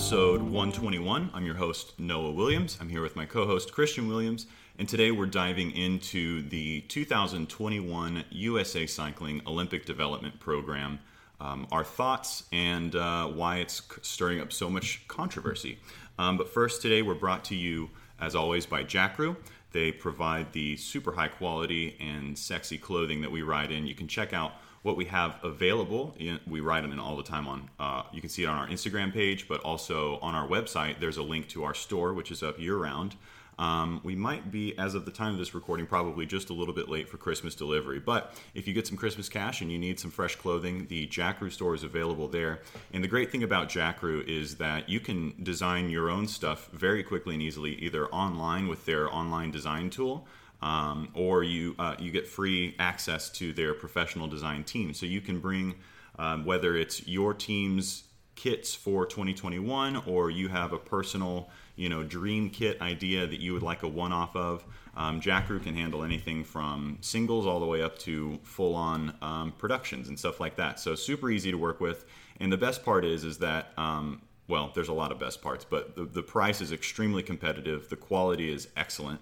episode 121. I'm your host, Noah Williams. I'm here with my co host, Christian Williams, and today we're diving into the 2021 USA Cycling Olympic Development Program, um, our thoughts, and uh, why it's stirring up so much controversy. Um, but first, today we're brought to you, as always, by Jakroo. They provide the super high quality and sexy clothing that we ride in. You can check out what we have available. We write ride in all the time on. Uh, you can see it on our Instagram page, but also on our website. There's a link to our store, which is up year round. Um, we might be, as of the time of this recording, probably just a little bit late for Christmas delivery. But if you get some Christmas cash and you need some fresh clothing, the Jakroo store is available there. And the great thing about Jakroo is that you can design your own stuff very quickly and easily, either online with their online design tool, um, or you uh, you get free access to their professional design team. So you can bring um, whether it's your team's kits for 2021 or you have a personal you know dream kit idea that you would like a one-off of um, Jakroo can handle anything from singles all the way up to full-on um, productions and stuff like that. So super easy to work with. And the best part is is that um, well there's a lot of best parts but the, the price is extremely competitive. The quality is excellent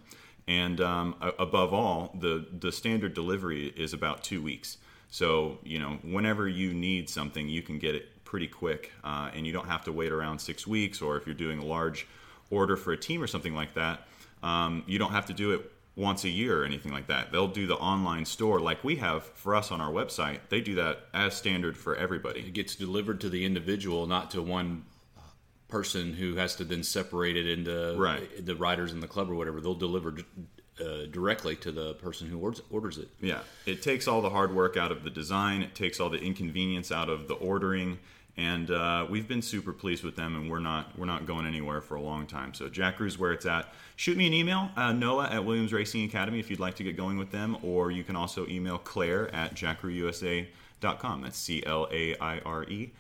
and um, above all the the standard delivery is about two weeks. So you know whenever you need something you can get it pretty quick uh, and you don't have to wait around six weeks or if you're doing a large order for a team or something like that um, you don't have to do it once a year or anything like that. They'll do the online store like we have for us on our website. They do that as standard for everybody. It gets delivered to the individual, not to one person who has to then separate it into Right. the riders in the club or whatever. They'll deliver uh, directly to the person who orders, orders it. Yeah, it takes all the hard work out of the design. It takes all the inconvenience out of the ordering, and uh, we've been super pleased with them. And we're not we're not going anywhere for a long time. So Jakroo's where it's at. Shoot me an email, uh, Noah at Williams Racing Academy, if you'd like to get going with them, or you can also email Claire at jakroousa.com. That's C L A I R E.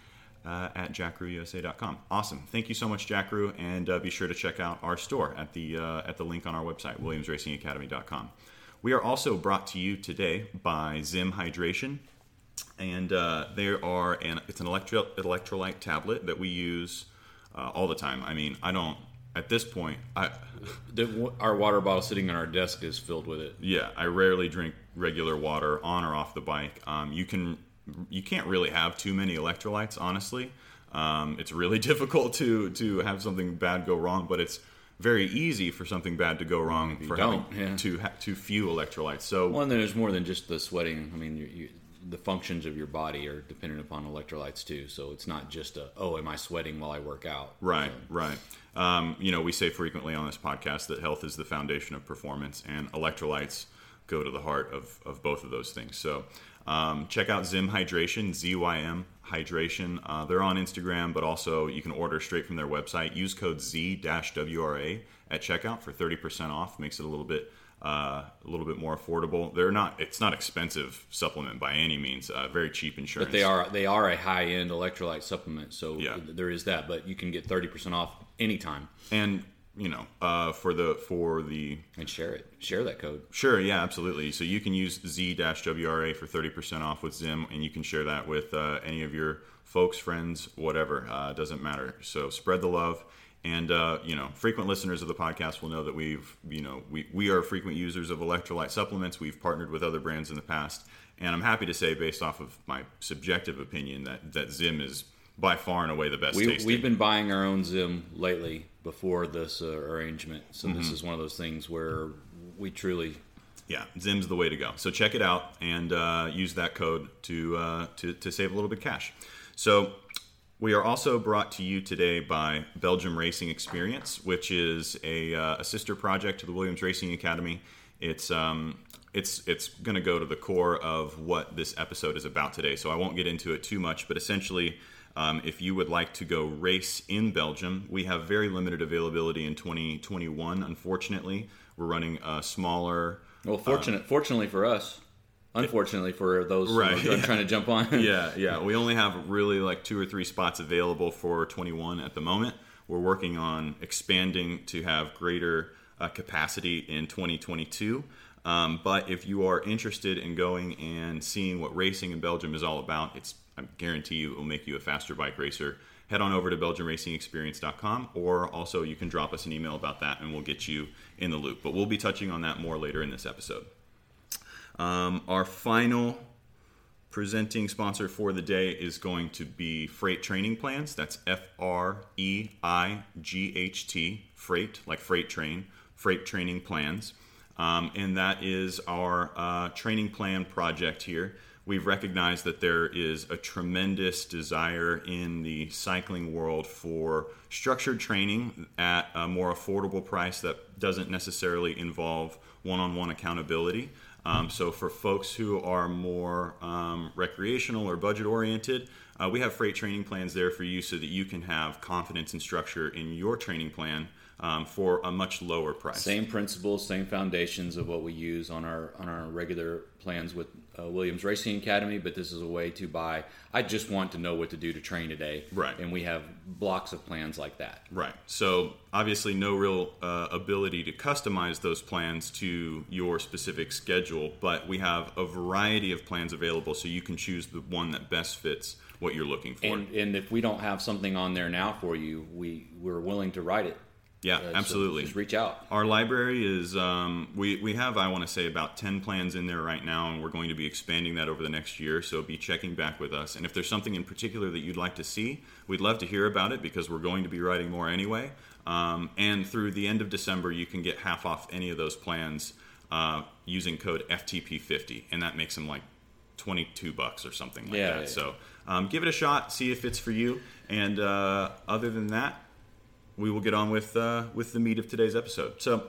Uh, at jakroousa.com. Awesome. Thank you so much, Jakroo, and uh, be sure to check out our store at the uh, at the link on our website, williamsracingacademy.com. We are also brought to you today by Zym Hydration, and uh, there are an it's an electro, electrolyte tablet that we use uh, all the time. I mean, I don't at this point. I The, our water bottle sitting on our desk is filled with it. yeah, I rarely drink regular water on or off the bike. Um, you can you can't really have too many electrolytes, honestly. Um, it's really difficult to to have something bad go wrong, but it's very easy for something bad to go wrong for don't, having yeah. too too few electrolytes. So One, there's more than just the sweating. I mean, you, you, the functions of your body are dependent upon electrolytes too. So it's not just a oh, am I sweating while I work out? Right, right. Um, you know, we say frequently on this podcast that health is the foundation of performance, and electrolytes go to the heart of, of both of those things. So um, check out Zym Hydration, ZYM Hydration. Uh, they're on Instagram, but also you can order straight from their website. Use code Z-WRA at checkout for 30% off. Makes it a little bit uh, a little bit more affordable. They're not. It's not expensive supplement by any means. Uh, very cheap insurance. But they are they are a high end electrolyte supplement, so Yeah. there is that. But you can get thirty percent off anytime and you know uh, for the for the and share it. Share that code. Sure, yeah, absolutely. So you can use Z-WRA for 30% off with Zym, and you can share that with uh, any of your folks, friends, whatever. Uh, doesn't matter. So spread the love. And, uh, you know, frequent listeners of the podcast will know that we've, you know, we, we are frequent users of electrolyte supplements. We've partnered with other brands in the past. And I'm happy to say, based off of my subjective opinion, that, that Zym is by far and away the best We, we've been buying our own Zym lately before this uh, arrangement, so Mm-hmm. this is one of those things where we truly Yeah, Zym's the way to go. So check it out and uh, use that code to, uh, to to save a little bit of cash. So we are also brought to you today by Belgium Racing Experience, which is a, uh, a sister project to the Williams Racing Academy. it's um, it's it's going to go to the core of what this episode is about today. So I won't get into it too much, but essentially. Um, if you would like to go race in Belgium, we have very limited availability in 2021. Unfortunately, we're running a smaller. Well, fortunate, fortunately for us, unfortunately for those Right, who are yeah. trying to jump on. yeah, yeah. We only have really like two or three spots available for 21 at the moment. We're working on expanding to have greater uh, capacity in 2022. Um, but if you are interested in going and seeing what racing in Belgium is all about, it's I guarantee you it will make you a faster bike racer. Head on over to BelgianRacingExperience.com, or also you can drop us an email about that, and we'll get you in the loop. But we'll be touching on that more later in this episode. Um, our final presenting sponsor for the day is going to be Freight Training Plans. That's F R E I G H T, Freight, like freight train, Freight Training Plans. Um, and that is our uh, training plan project here. We've recognized that there is a tremendous desire in the cycling world for structured training at a more affordable price that doesn't necessarily involve one on one accountability. Um, so for folks who are more um, recreational or budget oriented, uh, we have freight training plans there for you so that you can have confidence and structure in your training plan um, for a much lower price. Same principles, same foundations of what we use on our on our regular plans with uh, Williams Racing Academy. But this is a way to buy. I just want to know what to do to train today, Right. And we have blocks of plans like that. Right. So obviously, no real uh, ability to customize those plans to your specific schedule, but we have a variety of plans available, so you can choose the one that best fits what you're looking for. And and if we don't have something on there now for you, we we're willing to write it. Yeah, Uh, so absolutely. just reach out. Our library is um, we we have I want to say about ten plans in there right now, and we're going to be expanding that over the next year. So be checking back with us, and if there's something in particular that you'd like to see, we'd love to hear about it because we're going to be writing more anyway. Um, and through the end of December, you can get half off any of those plans uh, using code FTP50, and that makes them like 22 bucks or something like Yeah, that. yeah. So um, give it a shot, see if it's for you. And uh, other than that, we will get on with uh, with the meat of today's episode. So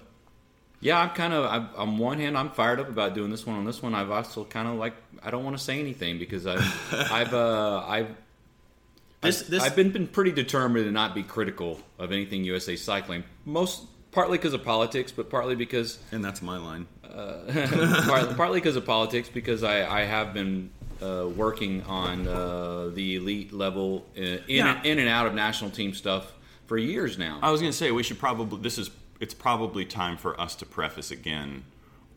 Yeah, I'm kind of. I'm, on one hand, I'm fired up about doing this one. On this one, I've also kind of like I don't want to say anything because I've I've uh, I've This- this- I've been been pretty determined to not be critical of anything USA Cycling. Most partly because of politics, but partly because And that's my line. partly, partly because of politics, because I, I have been uh, working on uh, the elite level uh, in, Yeah. in and out of national team stuff for years now. I was going to say we should probably this is it's probably time for us to preface again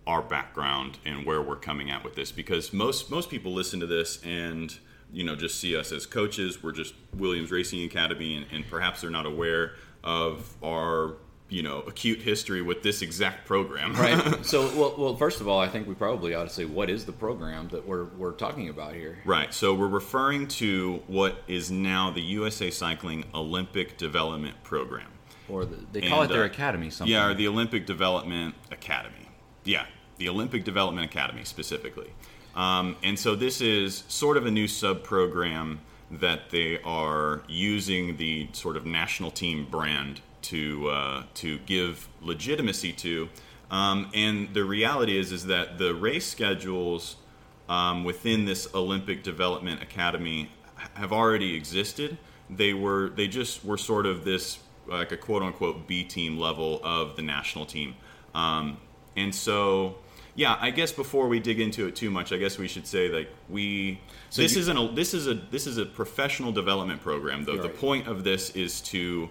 our background and where we're coming at with this because most most people listen to this and you know just see us as coaches. We're just Williams Racing Academy, and, and perhaps they're not aware of our you know acute history with this exact program. right. So, well, well, first of all, I think we probably ought to say what is the program that we're we're talking about here. Right. So we're referring to what is now the USA Cycling Olympic Development Program. Or the, they call And, it their uh, academy. Something. Yeah, or the Olympic Development Academy. Yeah, the Olympic Development Academy specifically. Um, and so this is sort of a new sub program that they are using the sort of national team brand to uh, to give legitimacy to. Um, and the reality is is that the race schedules um, within this Olympic Development Academy have already existed. They were they just were sort of this like a quote unquote B team level of the national team, um, and so yeah, I guess before we dig into it too much, I guess we should say like we this you- isn't a this is a this is a professional development program. though. the point of this is to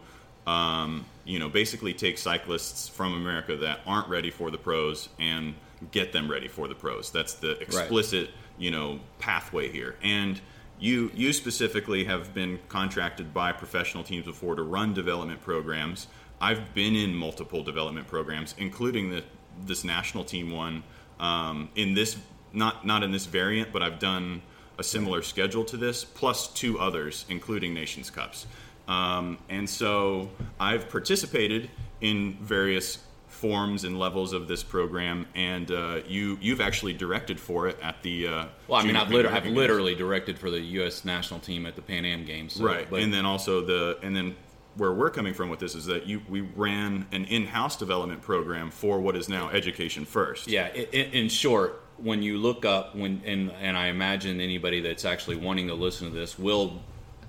um, you know basically take cyclists from America that aren't ready for the pros and get them ready for the pros. That's the explicit you know pathway here and. You, you specifically have been contracted by professional teams before to run development programs. I've been in multiple development programs, including the, this national team one. Um, in this, not not in this variant, but I've done a similar schedule to this, plus two others, including Nations Cups. Um, and so I've participated in various forms and levels of this program, and uh, you you've actually directed for it at the. Uh, Well, I mean, I've, liter- I've literally directed for the U.S. national team at the Pan Am Games. so- right, but- and then also the and then where we're coming from with this is that you we ran an in-house development program for what is now Education First. Yeah, i i in short, when you look up when and and I imagine anybody that's actually wanting to listen to this will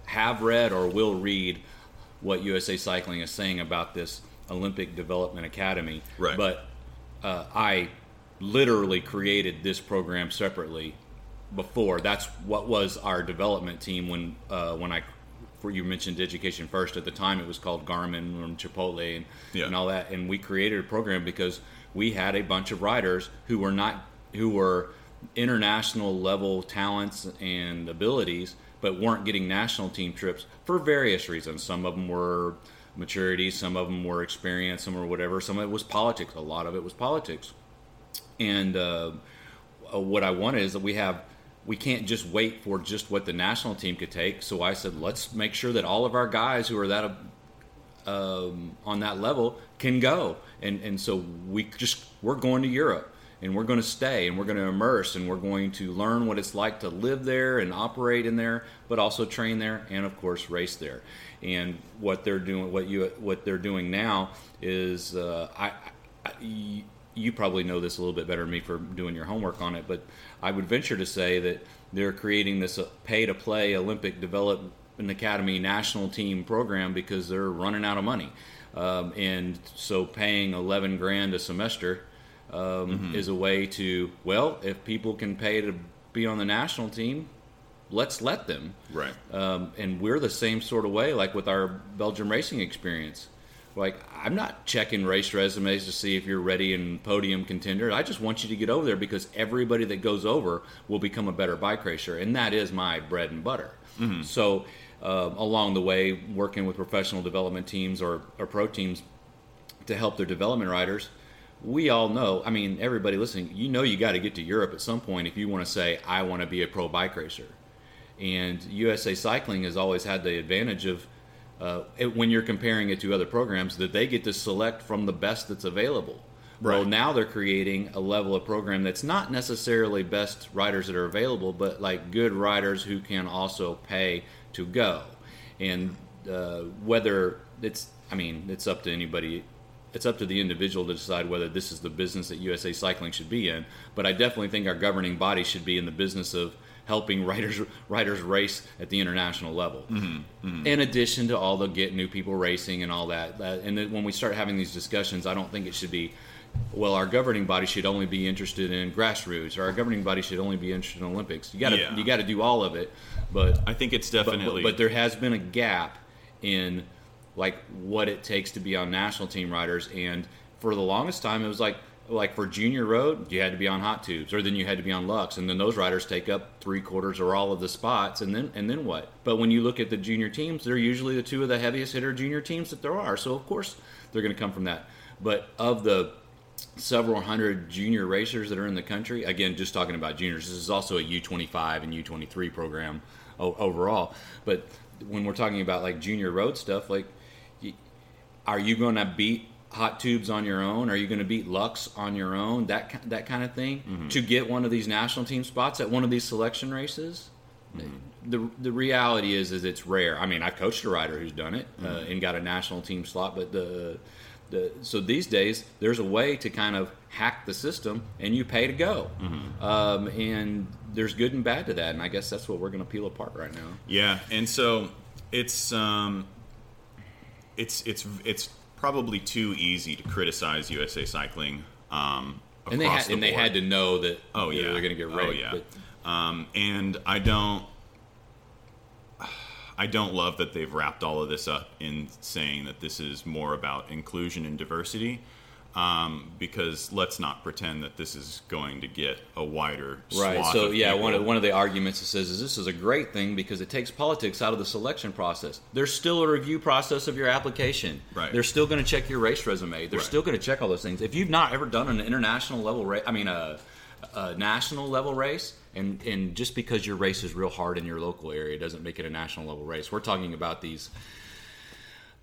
have read or will read what USA Cycling is saying about this Olympic Development Academy. Right. But uh, I literally created this program separately before. That's what was our development team when uh, when I you mentioned education first at the time it was called Garmin and Chipotle and, Yeah. and all that and we created a program because we had a bunch of riders who were not who were international level talents and abilities but weren't getting national team trips for various reasons. Some of them were maturity some of them were experience some were whatever. Some of it was politics. A lot of it was politics. And uh, uh, what I wanted is that we have we can't just wait for just what the national team could take. So I said, let's make sure that all of our guys who are that um, on that level can go. And and so we just we're going to Europe and we're going to stay and we're going to immerse and we're going to learn what it's like to live there and operate in there, but also train there and of course race there. And what they're doing, what you what they're doing now is uh, I. I you probably know this a little bit better than me for doing your homework on it, but I would venture to say that they're creating this uh, pay to play Olympic Development Academy national team program because they're running out of money. Um, and so paying 11 grand a semester um, is a way to, well, if people can pay to be on the national team, let's let them. Right. Um, and we're the same sort of way, like with our Belgium racing experience. Like, I'm not checking race resumes to see if you're ready and podium contender. I just want you to get over there because everybody that goes over will become a better bike racer, and that is my bread and butter. So, uh, along the way, working with professional development teams or, or pro teams to help their development riders, we all know. I mean, everybody listening, you know, you got to get to Europe at some point if you want to say, "I want to be a pro bike racer." And USA Cycling has always had the advantage of uh, it, when you're comparing it to other programs that they get to select from the best that's available. Right. Well, now they're creating a level of program that's not necessarily best riders that are available, but like good riders who can also pay to go. And uh, whether it's, I mean, it's up to anybody. It's up to the individual to decide whether this is the business that USA Cycling should be in. But I definitely think our governing body should be in the business of helping riders riders race at the international level. Mm-hmm. Mm-hmm. In addition to all the get new people racing and all that. and then when we start having these discussions, I don't think it should be. Well, our governing body should only be interested in grassroots, or our governing body should only be interested in Olympics. You got to Yeah. you got to do all of it, but I think it's but- definitely. But, but there has been a gap in like what it takes to be on national team riders, and for the longest time, it was like like for junior road, you had to be on hot tubes, or then you had to be on Lux, and then those riders take up three quarters or all of the spots, and then and then what? But when you look at the junior teams, they're usually the two of the heaviest hitter junior teams that there are. So of course they're going to come from that. But of the several hundred junior racers that are in the country. Again, just talking about juniors. This is also a U25 and U23 program overall. But when we're talking about like junior road stuff, like, are you going to beat hot tubes on your own? Are you going to beat Lux on your own? That that kind of thing to get one of these national team spots at one of these selection races. The, the reality is is it's rare. I mean, I've coached a rider who's done it uh, and got a national team slot, but the the, so these days, there's a way to kind of hack the system, and you pay to go. Um, and there's good and bad to that, and I guess that's what we're going to peel apart right now. Yeah, and so it's um, it's it's it's probably too easy to criticize USA Cycling. Um, And they had the and they had to know that. Oh yeah, they're going to get Oh yeah, but- um, and I don't. I don't love that they've wrapped all of this up in saying that this is more about inclusion and diversity, um, because let's not pretend that this is going to get a wider Right. So of yeah, people. one of one of the arguments it says is this is a great thing because it takes politics out of the selection process. There's still a review process of your application. Right. They're still going to check your race resume. They're Right. still going to check all those things. If you've not ever done an international level race, I mean a, a national level race, and and just because your race is real hard in your local area doesn't make it a national level race. We're talking about these.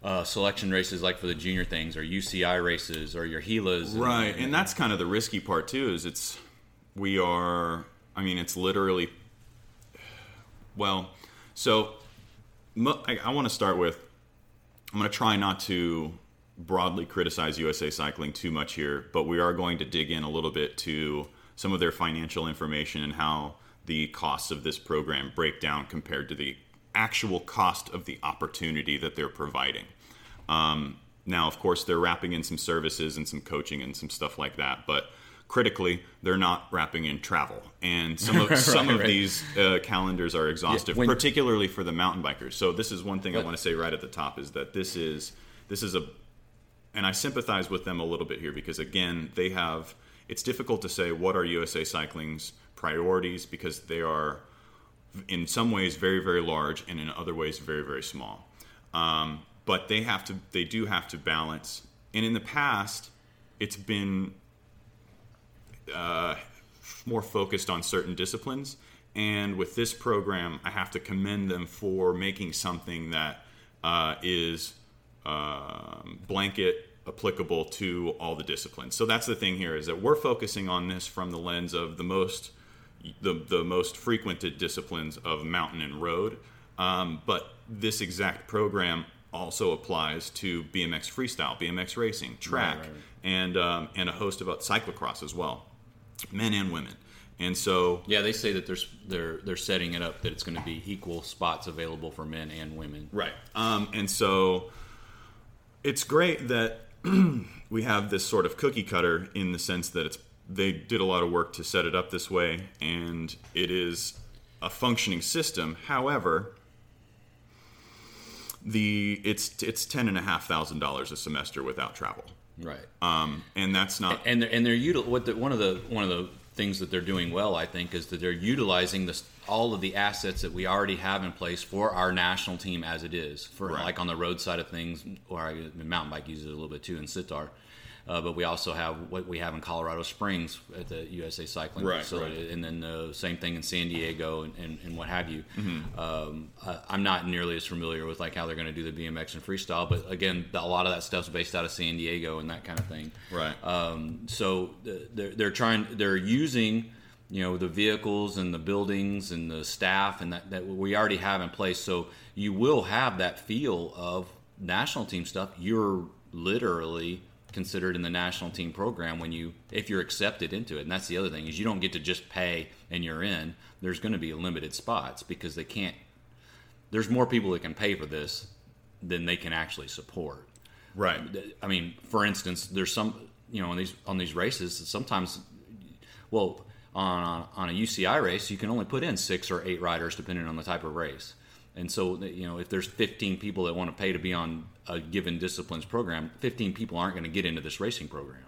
Uh, selection races like for the junior things or UCI races or your Gilas and- right and that's kind of the risky part too is it's we are i mean it's literally well so i, I want to start with I'm going to try not to broadly criticize USA Cycling too much here, but we are going to dig in a little bit to some of their financial information and how the costs of this program break down compared to the actual cost of the opportunity that they're providing. Um, now, of course, they're wrapping in some services and some coaching and some stuff like that, but critically, they're not wrapping in travel. And some of some Right, of right. these uh, calendars are exhaustive, when- particularly for the mountain bikers. So this is one thing I want to say right at the top is that this is this is a and I sympathize with them a little bit here because again, they have it's difficult to say what are USA Cycling's priorities because they are in some ways very very large and in other ways very very small. Um, but they have to they do have to balance. And in the past, it's been uh, more focused on certain disciplines. And with this program, I have to commend them for making something that uh, is um, blanket applicable to all the disciplines. So that's the thing here is that we're focusing on this from the lens of the most the, the most frequented disciplines of mountain and road. Um, but this exact program also applies to BMX freestyle, BMX racing, track, right, right. and um, and a host of cyclocross as well, men and women. And so Yeah, they say that there's they're they're setting it up that it's going to be equal spots available for men and women. Right. Um, and so it's great that we have this sort of cookie cutter in the sense that it's they did a lot of work to set it up this way, and it is a functioning system. However, the it's it's ten and a half thousand dollars a semester without travel, Right. um, and that's not and they're, and they're util- what the, one of the one of the things that they're doing well, I think, is that they're utilizing this all of the assets that we already have in place for our national team as it is. For Right. like on the road side of things, or I, mountain bike uses it a little bit too in Sitar. Uh, but we also have what we have in Colorado Springs at the USA Cycling Right, facility, and then the same thing in San Diego and, and, and what have you. Mm-hmm. Um, I, I'm not nearly as familiar with like how they're going to do the BMX and freestyle, but again, a lot of that stuff's based out of San Diego and that kind of thing. right. Um, so they're, they're trying, they're using, you know, the vehicles and the buildings and the staff and that, that we already have in place. So you will have that feel of national team stuff. You're literally considered in the national team program when you, if you're accepted into it. And that's the other thing is you don't get to just pay and you're in. There's going to be limited spots because they can't. There's more people that can pay for this than they can actually support. right. I mean, for instance, there's some you know on these on these races sometimes, well, on on a UCI race you can only put in six or eight riders depending on the type of race, and so you know if there's 15 people that want to pay to be on a given disciplines program, 15 people aren't going to get into this racing program.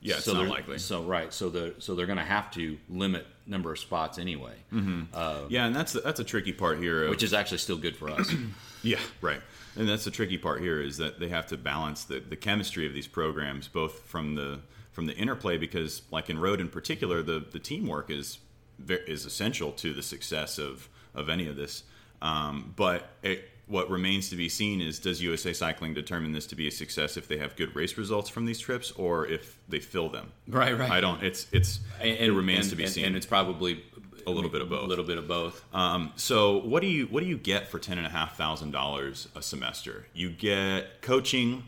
Yeah, it's so not they're- likely. So right, so the so they're going to have to limit number of spots anyway, mm-hmm. uh, yeah, and that's the, that's a tricky part here. Of, which is actually still good for us. Yeah, right. And that's the tricky part here is that they have to balance the, the chemistry of these programs, both from the from the interplay, because like in road in particular, the the teamwork is is essential to the success of of any of this. Um, but it, what remains to be seen is does USA Cycling determine this to be a success if they have good race results from these trips, or if they fill them? Right, right. I don't. It's it's it remains and- to be and- seen. and it's probably A little bit of both. A little bit of both. Um, so what do you what do you get for ten and a half thousand dollars a semester? You get coaching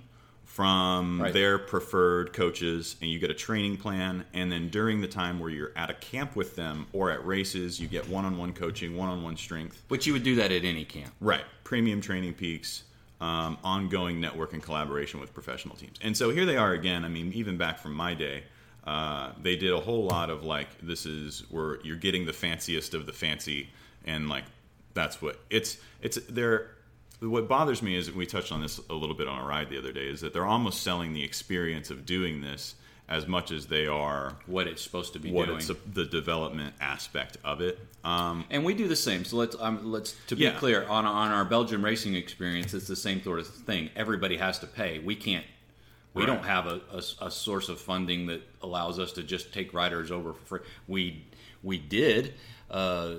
from Right. their preferred coaches, and you get a training plan. And then during the time where you're at a camp with them or at races, you get one-on-one coaching, one-on-one strength. But you would do that at any camp. Right. Premium TrainingPeaks, um, ongoing network and collaboration with professional teams. And so here they are again. I mean, even back from my day, uh, they did a whole lot of like, this is where you're getting the fanciest of the fancy, and like that's what it's it's they're. What bothers me is we touched on this a little bit on a ride the other day is that they're almost selling the experience of doing this as much as they are What it's supposed to be what doing. it's the development aspect of it. Um, and we do the same. So let's um, let's to be Yeah. clear on on our Belgium racing experience, it's the same sort of thing. Everybody has to pay. We can't. We Right. don't have a, a, a source of funding that allows us to just take riders over for free. We we did uh,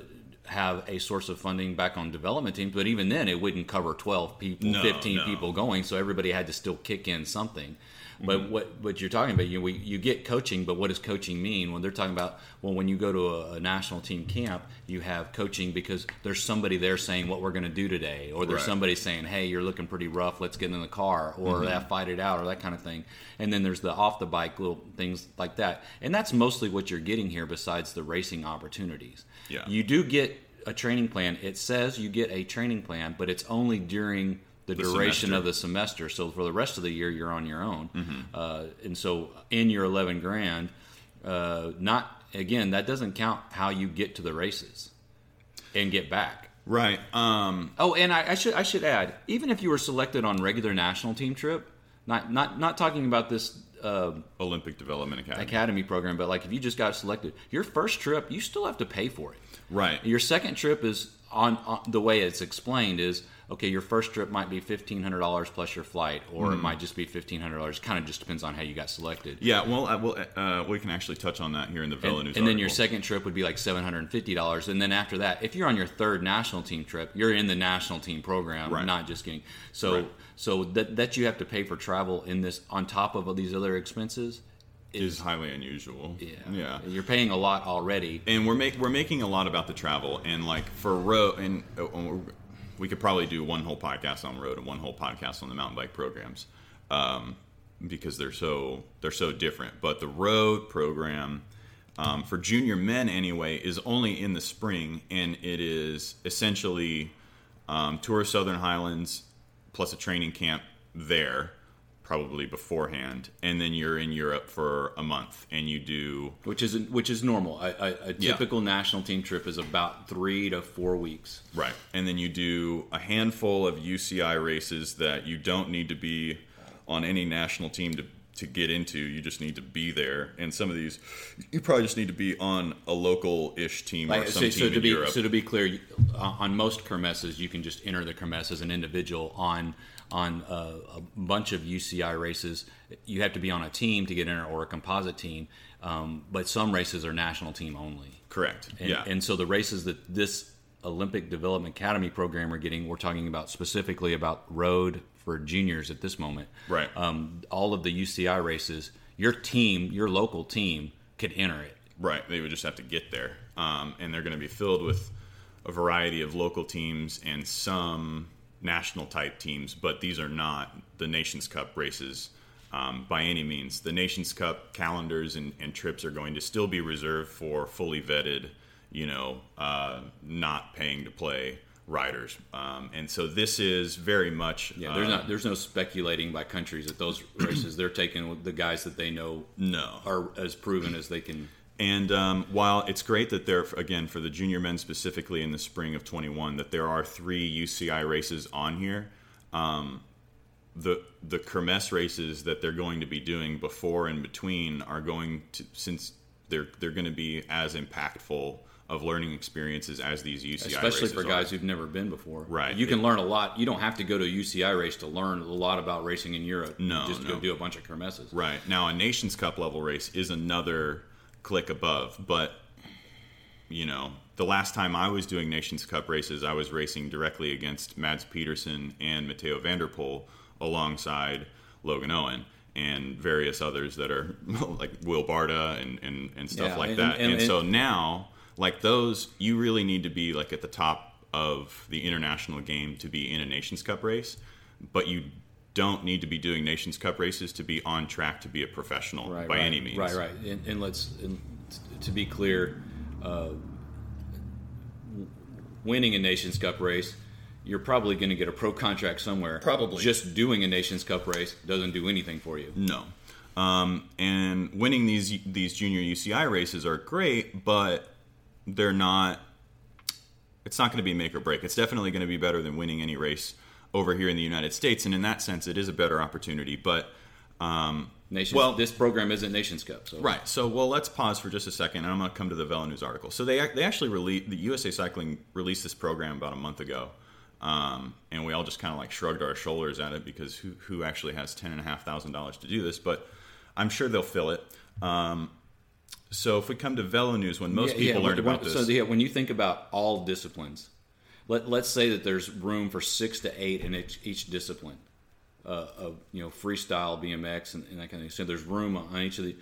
have a source of funding back on development teams, but even then, it wouldn't cover twelve people, No, fifteen no. people going. So everybody had to still kick in something. But mm-hmm. what what you're talking about, you we, you get coaching, but what does coaching mean? When they're talking about well, when you go to a, a national team camp, you have coaching because there's somebody there saying what we're going to do today, or there's Right. somebody saying, hey, you're looking pretty rough, let's get in the car, or mm-hmm. that fight it out, or that kind of thing. And then there's the off the bike little things like that, and that's mostly what you're getting here. Besides the racing opportunities, Yeah. you do get a training plan. It says you get a training plan, but it's only during the, The duration semester. of the semester. So for the rest of the year, you're on your own. Mm-hmm. Uh, and so in your 11 grand, uh, not again, that doesn't count how you get to the races and get back. Right. Um, Oh, and I, I should I should add, even if you were selected on regular national team trip, not not not talking about this uh, Olympic Development Academy. academy program, but like if you just got selected, your first trip you still have to pay for it. Right. Your second trip is on, on the way it's explained is okay. Your first trip might be fifteen hundred dollars plus your flight, or it might just be fifteen hundred dollars. Kind of just depends on how you got selected. Yeah. Well, I, well, uh, we can actually touch on that here in the Vela And, News. and then your second trip would be like seven hundred and fifty dollars, and then after that, if you're on your third national team trip, you're in the national team program, Right. not just getting. So Right. So that that you have to pay for travel in this on top of all these other expenses. is highly unusual. Yeah, Yeah. you're paying a lot already. and we're make, we're making a lot about the travel and like for road and uh, we could probably do one whole podcast on road and one whole podcast on the mountain bike programs um, because they're so they're so different but the road program um, for junior men anyway is only in the spring and it is essentially um, tour of southern highlands plus a training camp there probably beforehand and then you're in europe for a month and you do which is which is normal. A, a, a Yeah. typical national team trip is about three to four weeks. Right. And then you do a handful of UCI races that you don't need to be on any national team to, to get into. You just need to be there. And some of these, you probably just need to be on a local ish team or Like, some so, team so in to be Europe. so to be clear, uh, on most kermesses, you can just enter the kermesse as an individual. On on uh, a bunch of UCI races, you have to be on a team to get in, or a composite team. Um, but some races are national team only. Correct. And, yeah. and so the races that this Olympic Development Academy program are getting, we're talking about specifically about road for juniors at this moment. Right. Um, all of the UCI races, your team, your local team, could enter it. Right. They would just have to get there. Um, and they're going to be filled with a variety of local teams and some national type teams, but these are not the Nations Cup races um, by any means. The Nations Cup calendars and, and trips are going to still be reserved for fully vetted, you know, uh, not paying to play riders. Um, and so this is very much. Yeah, there's uh, not there's no speculating by countries at those races. They're taking the guys that they know No. are as proven as they can. And um, while it's great that there, again, for the junior men specifically in the spring of 21, that there are three UCI races on here, um, the the Kermesse races that they're going to be doing before and between are going to, since they're they're going to be as impactful of learning experiences as these UCI Especially races for are. guys who've never been before. Right. You can learn a lot. You don't have to go to a UCI race to learn a lot about racing in Europe. No, just no. go do a bunch of kermesses. Right. Now, a Nations Cup level race is another click above, but you know, the last time I was doing Nations Cup races, I was racing directly against Mads Pedersen and Mathieu van der Poel alongside Logan Owen and various others that are like Will Barta and, and, and stuff Yeah, like and- that. and- And, so now, like those, you really need to be like at the top of the international game to be in a Nations Cup race, but you don't need to be doing Nations Cup races to be on track to be a professional right, by right, any means. Right, right. And, and let's and to be clear, uh, winning a Nations Cup race, you're probably going to get a pro contract somewhere. Probably. Just doing a Nations Cup race doesn't do anything for you. No. Um, and winning these these junior UCI races are great, but they're not. It's not going to be make or break. It's definitely going to be better than winning any race over here in the United States, and in that sense, it is a better opportunity. But um, Nations. Well- this program isn't Nations Cup, so Right. So, well, let's pause for just a second, and I'm going to come to the Velo News article. So, they they actually released the USA Cycling released this program about a month ago, um, and we all just kind of like shrugged our shoulders at it because who who actually has ten and a half thousand dollars to do this? But I'm sure they'll fill it. Um, so, if we come to Velo News, when most Yeah, people yeah, learned when- about this, So yeah, when you think about all disciplines, let let's say that there's room for six to eight in each, each discipline. uh, of you know freestyle BMX and, and that kind of thing. So there's room on each of the.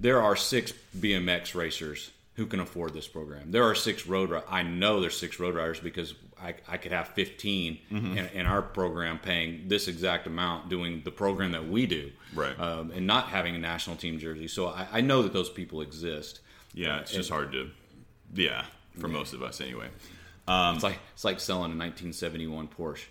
There are six BMX racers who can afford this program. There are six road. I know there's six road riders because I, I could have 15 Mm-hmm. in, in our program paying this exact amount doing the program that we do, Right. Um, and not having a national team jersey. So I, I know that those people exist. Yeah, it's just hard to. Yeah, for most of us anyway. it's like it's like selling a 1971 Porsche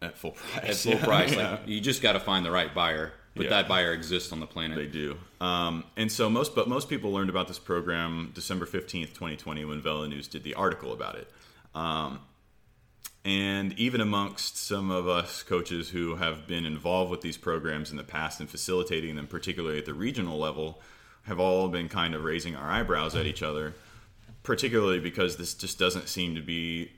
At full price. at full Yeah, price. yeah. Like you just got to find the right buyer, but Yeah. that buyer exists on the planet. They do. Um, and so most, but most people learned about this program December fifteenth, twenty twenty, when Velo News did the article about it. Um, and even amongst some of us coaches who have been involved with these programs in the past and facilitating them, particularly at the regional level, have all been kind of raising our eyebrows at each other, particularly because this just doesn't seem to be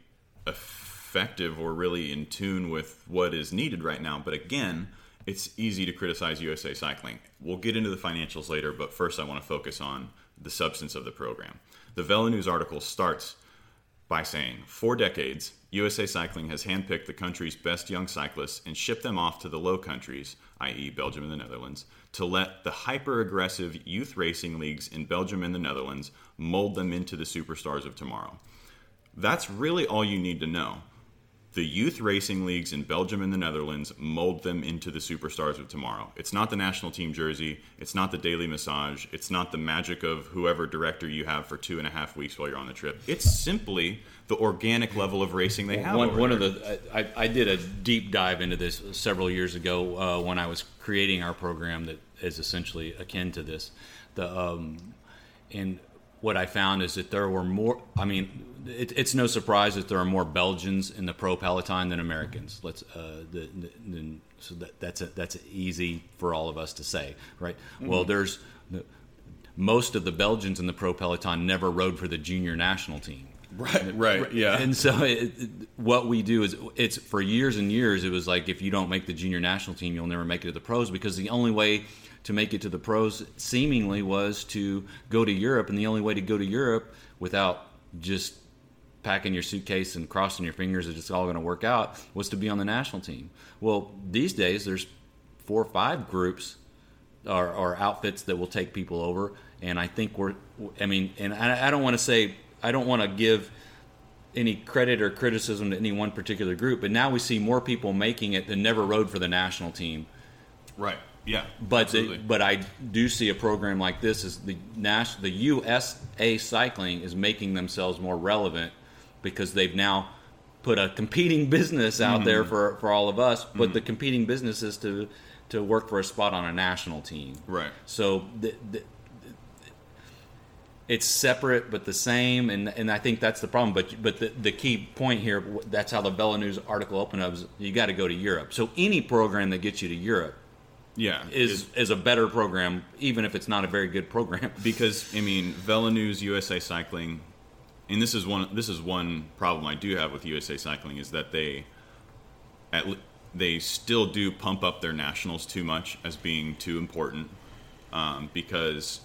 effective or really in tune with what is needed right now. But again, it's easy to criticize USA Cycling. We'll get into the financials later, but first I want to focus on the substance of the program. The Velo News article starts by saying, for decades, USA Cycling has handpicked the country's best young cyclists and shipped them off to the low countries, i.e., Belgium and the Netherlands, to let the hyper aggressive youth racing leagues in Belgium and the Netherlands mold them into the superstars of tomorrow. That's really all you need to know. The youth racing leagues in Belgium and the Netherlands mold them into the superstars of tomorrow. It's not the national team jersey. It's not the daily massage. It's not the magic of whoever director you have for two and a half weeks while you're on the trip. It's simply the organic level of racing they have. one, one of the I, I did a deep dive into this several years ago uh, when I was creating our program that is essentially akin to this. The um, and what I found is that there were more. I mean, it, it's no surprise that there are more Belgians in the pro peloton than Americans. Let's uh, the, the, the, so that, that's a, that's easy for all of us to say, right? Well, there's most of the Belgians in the pro peloton never rode for the junior national team. right, right, yeah. And so it, it- what we do is it's for years and years it was like if you don't make the junior national team you'll never make it to the pros because the only way to make it to the pros seemingly was to go to Europe and the only way to go to Europe without just packing your suitcase and crossing your fingers that it's all going to work out was to be on the national team. Well, these days there's four or five groups or, or outfits that will take people over. And I think we're, I mean, and I, I don't want to say, I don't want to give any credit or criticism to any one particular group, but now we see more people making it that never rode for the national team. right, yeah. But the, but I do see a program like this is the Nash, the USA Cycling is making themselves more relevant because they've now put a competing business out mm-hmm. there for, for all of us. But mm-hmm. the competing business is to to work for a spot on a national team. Right. So the, the, it's separate but the same, and and I think that's the problem. But but the, the key point here, that's how the Velo News article opened up. Is you got to go to Europe. So any program that gets you to Europe yeah, is is a better program, even if it's not a very good program. because I mean, Velo News, USA Cycling, and this is one. This is one problem I do have with USA Cycling is that they, at they still do pump up their nationals too much as being too important, um, because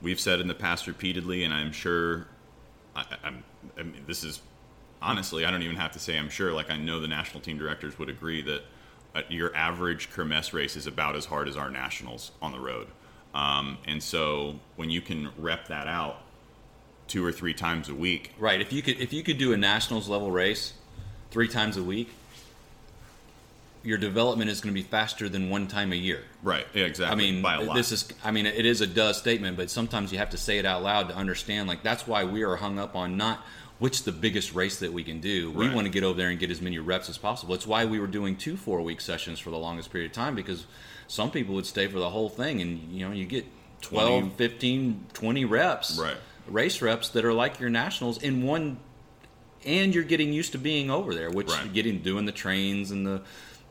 we've said in the past repeatedly, and I'm sure, I, I'm. I mean, this is honestly, I don't even have to say I'm sure. Like I know the national team directors would agree that uh, your average Kermesse race is about as hard as our nationals on the road. Um, and so when you can rep that out two or three times a week, Right. If you could if you could do a nationals level race three times a week, your development is going to be faster than one time a year. right? Yeah, exactly. I mean, by a lot. this is. I mean, it is a duh statement, but sometimes you have to say it out loud to understand. Like that's why we are hung up on not which the biggest race that we can do. We Right. want to get over there and get as many reps as possible. It's why we were doing two four week sessions for the longest period of time because some people would stay for the whole thing, and you know you get 12, 20. 15, 20 reps, Right. Race reps that are like your nationals in one and you're getting used to being over there, which Right. getting doing the trains and the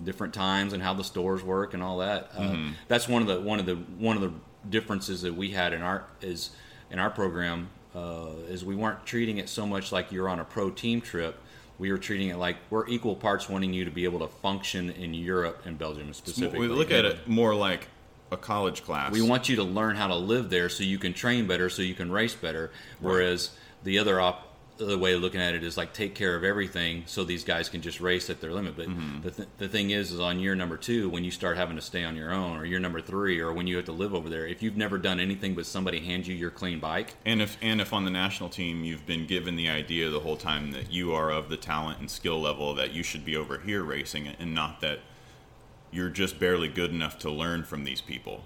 different times and how the stores work and all that. Uh, Mm-hmm. that's one of the one of the one of the differences that we had in our is in our program uh, is we weren't treating it so much like you're on a pro team trip. We were treating it like we're equal parts wanting you to be able to function in Europe and Belgium specifically. we look at it more like a college class. We want you to learn how to live there so you can train better, so you can race better. Whereas the other op- the way of looking at it is like take care of everything so these guys can just race at their limit. But Mm-hmm. the, th- the thing is, is on year number two, when you start having to stay on your own, or year number three, or when you have to live over there, if you've never done anything but somebody hand you your clean bike, And if and if on the national team you've been given the idea the whole time that you are of the talent and skill level that you should be over here racing and not that you're just barely good enough to learn from these people.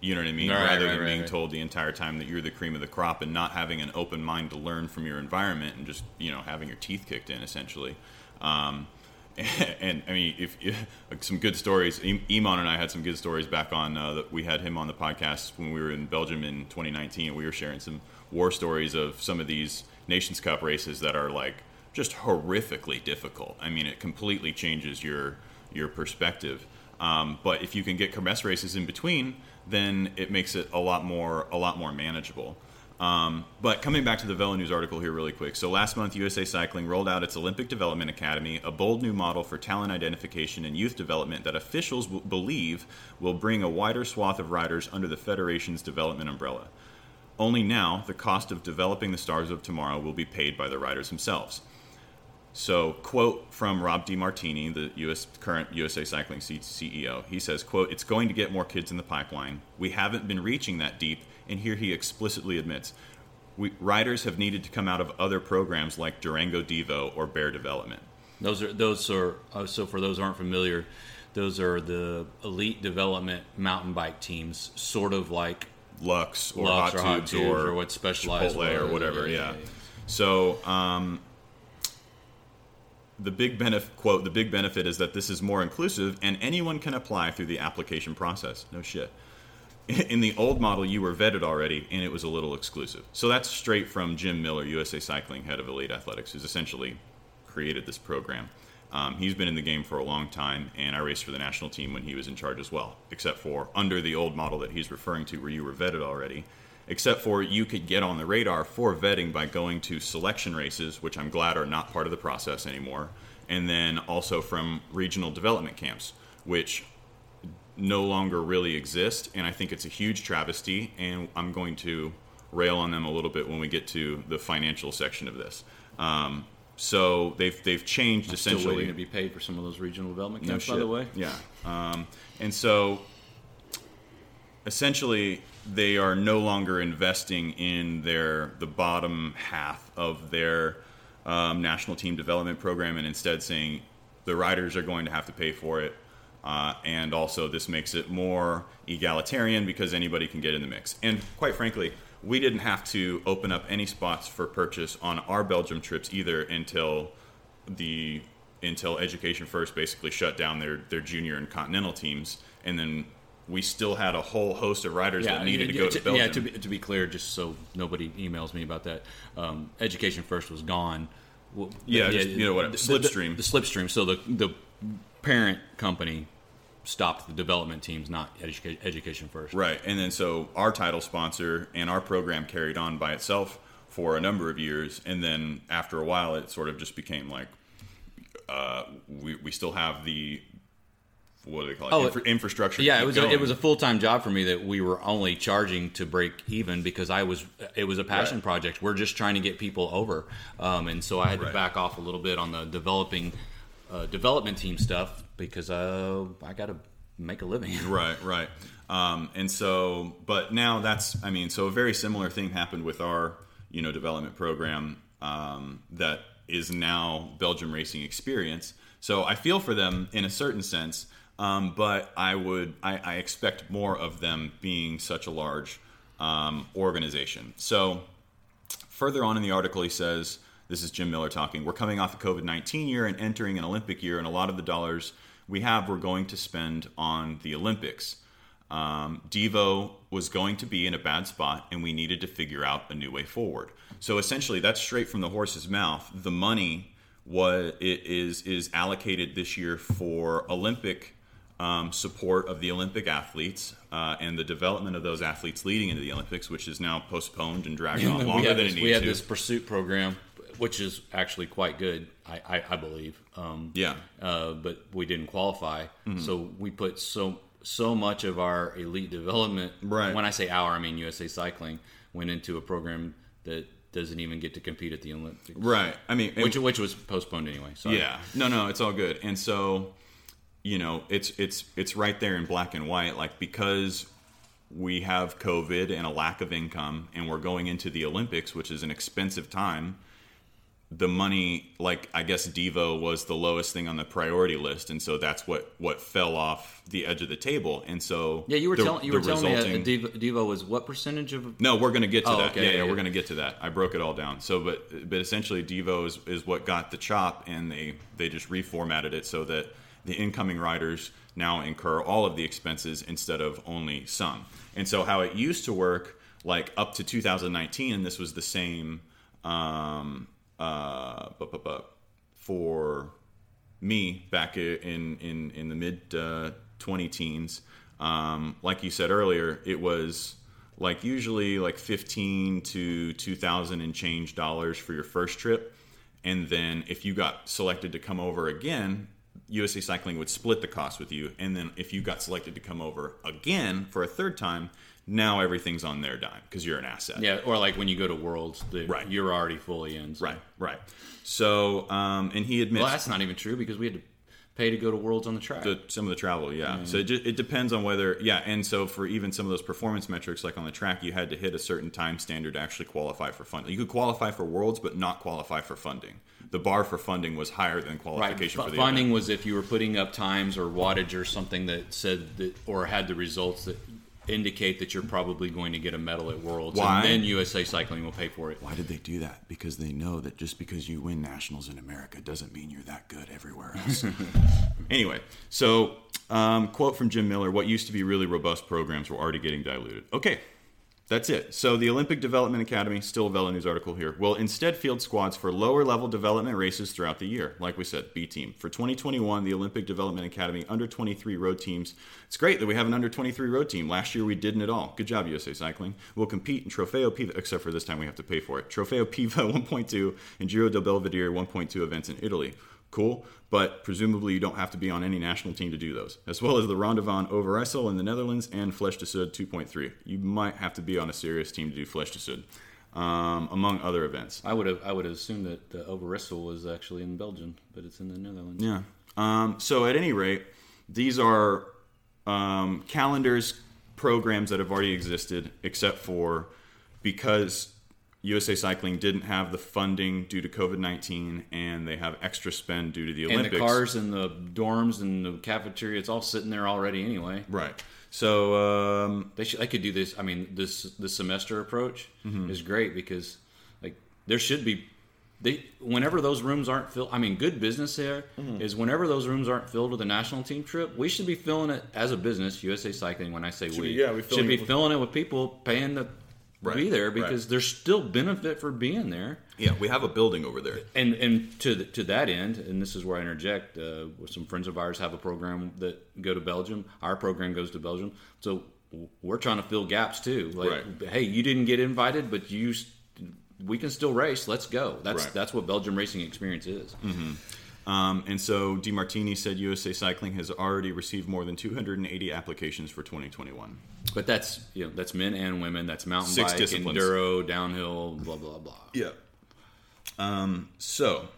You know what I mean? Right, Rather right, than right, being told the entire time that you're the cream of the crop and not having an open mind to learn from your environment and just you know having your teeth kicked in essentially. Um, and, I mean, if, if like some good stories, Im- Iman and I had some good stories back on. Uh, that we had him on the podcast when we were in Belgium in 2019. We were sharing some war stories of some of these Nations Cup races that are like just horrifically difficult. I mean, it completely changes your your perspective. Um, but if you can get Kermesse races in between, then it makes it a lot more a lot more manageable. Um, but coming back to the Velo News article here, really quick. So last month, USA Cycling rolled out its Olympic Development Academy, a bold new model for talent identification and youth development that officials w- believe will bring a wider swath of riders under the federation's development umbrella. Only now, the cost of developing the stars of tomorrow will be paid by the riders themselves. So, quote from Rob DeMartini, the US, current USA Cycling CEO. He says, quote, It's going to get more kids in the pipeline. We haven't been reaching that deep, and here he explicitly admits, we, riders have needed to come out of other programs like Durango Devo or Bear Development. Those are those are uh, so for those who aren't familiar, those are the elite development mountain bike teams, sort of like Lux or Lux Hot or Hot Tubes Tubes or, or what specialized Chipotle or whatever. Yeah. yeah, yeah. So um, the big benefit quote the big benefit is that this is more inclusive and anyone can apply through the application process. No shit. In the old model, you were vetted already, and it was a little exclusive. So that's straight from Jim Miller, USA Cycling head of Elite Athletics, who's essentially created this program. Um, he's been in the game for a long time, and I raced for the national team when he was in charge as well, except for under the old model that he's referring to, where you were vetted already. Except for you could get on the radar for vetting by going to selection races, which I'm glad are not part of the process anymore, and then also from regional development camps, which no longer really exist, and I think it's a huge travesty. And I'm going to rail on them a little bit when we get to the financial section of this. Um, so they've they've changed Still essentially. waiting to be paid for some of those regional development No camps, by the way. Yeah. Um, and so essentially they are no longer investing in their the bottom half of their um, national team development program and instead saying the riders are going to have to pay for it. Uh, and also this makes it more egalitarian because anybody can get in the mix. And quite frankly we didn't have to open up any spots for purchase on our belgium trips either until the until Education First basically shut down their their junior and continental teams, and then we still had a whole host of riders that needed to go to Belgium. Yeah, to be, to be clear, just so nobody emails me about that, um, Education First was gone. Well, Yeah, just, you know, whatever, the- the- Slipstream. The, Slipstream. So the the parent company stopped the development teams, not educa- Education First. Right, and then so our title sponsor and our program carried on by itself for a number of years, and then after a while, it sort of just became like uh, we we still have the what do they call it Oh, Infra- infrastructure. Yeah, it was a, it was a full time job for me that we were only charging to break even because I was it was a passion Right. project. We're just trying to get people over, um, and so I had to back off a little bit on the developing uh, development team stuff because uh, I got to make a living. Right, right. Um, and so, but now that's, I mean, so a very similar thing happened with our, you know, development program um, that is now Belgium Racing Experience. So I feel for them in a certain sense, um, but I would, I, I expect more of them being such a large um, organization. So Further on in the article, he says, This is Jim Miller talking. We're coming off a COVID 19 year and entering an Olympic year, and a lot of the dollars we have, we're going to spend on the Olympics. Um, Devo was going to be in a bad spot, and we needed to figure out a new way forward. So essentially, that's straight from the horse's mouth. The money was it is is allocated this year for Olympic um, support of the Olympic athletes uh, and the development of those athletes leading into the Olympics, which is now postponed and dragged on longer than this, it needs to. we had to. this pursuit program, which is actually quite good, I, I, I believe. Um, Yeah. Mm-hmm. Uh, but we didn't qualify, so we put so so much of our elite development. Right. When I say our, I mean USA Cycling went into a program that doesn't even get to compete at the Olympics, Right. I mean, Which which was postponed anyway. Sorry. Yeah. No, no, it's all good. And so, you know, it's it's it's right there in black and white. Like because we have COVID and a lack of income, and we're going into the Olympics, which is an expensive time. The money, like I guess Devo was the lowest thing on the priority list, and so that's what what fell off the edge of the table. And so Yeah, you were the- telling you were telling me resulting- a, Devo, Devo was what percentage of no, we're going to get to Oh, that. okay, yeah, yeah, yeah, yeah. we're going to get to that. I broke it all down. So, but but essentially, Devo is, is what got the chop, and they they just reformatted it so that the incoming riders now incur all of the expenses instead of only some. And so, how it used to work, like up to 2019, and this was the same um, uh, for me back in in in the mid uh, 20 teens um, like you said earlier it was like usually like 15 to 2000 and change dollars for your first trip and then if you got selected to come over again USA Cycling would split the cost with you and then if you got selected to come over again for a third time now everything's on their dime because you're an asset yeah, or like when you go to Worlds, the, Right. you're already fully in. so- right right so um, and he admits Well, that's not even true because we had to pay to go to Worlds on the track. the, some of the travel yeah so it, ju- it depends on whether yeah and so for even some of those performance metrics like on the track you had to hit a certain time standard to actually qualify for funding you could qualify for worlds but not qualify for funding the bar for funding was higher than qualification F- for the funding event. was if you were putting up times or wattage or something that said that, or had the results that indicate that you're probably going to get a medal at Worlds. Why? And then USA Cycling will pay for it. why did they do that because they know that just because you win nationals in america doesn't mean you're that good everywhere else anyway so um, quote from jim miller what used to be really robust programs were already getting diluted okay That's it. So the Olympic Development Academy, still a Velo News article here, will instead field squads for lower level development races throughout the year. Like we said, B team. For 2021, the Olympic Development Academy under 23 road teams. It's great that we have an under 23 road team. Last year we didn't at all. Good job, USA Cycling. We'll compete in Trofeo Piva, except for this time we have to pay for it. Trofeo Piva 1.2 and Giro del Belvedere 1.2 events in Italy. Cool, but presumably you don't have to be on any national team to do those, as well as the Ronde van Overijssel in the Netherlands and de Sud 2.3. You might have to be on a serious team to do de Sud, um, among other events. I would have I would have assumed that uh, Overijssel was actually in Belgium, but it's in the Netherlands. Yeah. Um, so at any rate, these are um, calendars, programs that have already existed, except for because USA Cycling didn't have the funding due to COVID 19 and they have extra spend due to the Olympics. And the cars and the dorms and the cafeteria, it's all sitting there already anyway. Right. So, um, They should. They could do this. I mean, this this semester approach Mm-hmm. is great because like there should be. They whenever those rooms aren't filled. I mean, good business there is Mm-hmm. whenever those rooms aren't filled with a national team trip, we should be filling it as a business. USA Cycling. When I say we, be- yeah, we should be it with- filling it with people paying to Right, be there right. because there's still benefit for being there. yeah, we have a building over there. And and to the, to that end, and this is where I interject. Uh, some friends of ours have a program that go to Belgium. Our program goes to Belgium, so we're trying to fill gaps too. Like, Right. hey, you didn't get invited, but you, we can still race. Let's go. That's Right. that's what Belgium racing experience is. Um, and so DeMartini said USA Cycling has already received more than 280 applications for 2021. But that's you know that's men and women. That's mountain Six bike, disciplines. enduro, downhill, blah blah blah. Yeah. Um, so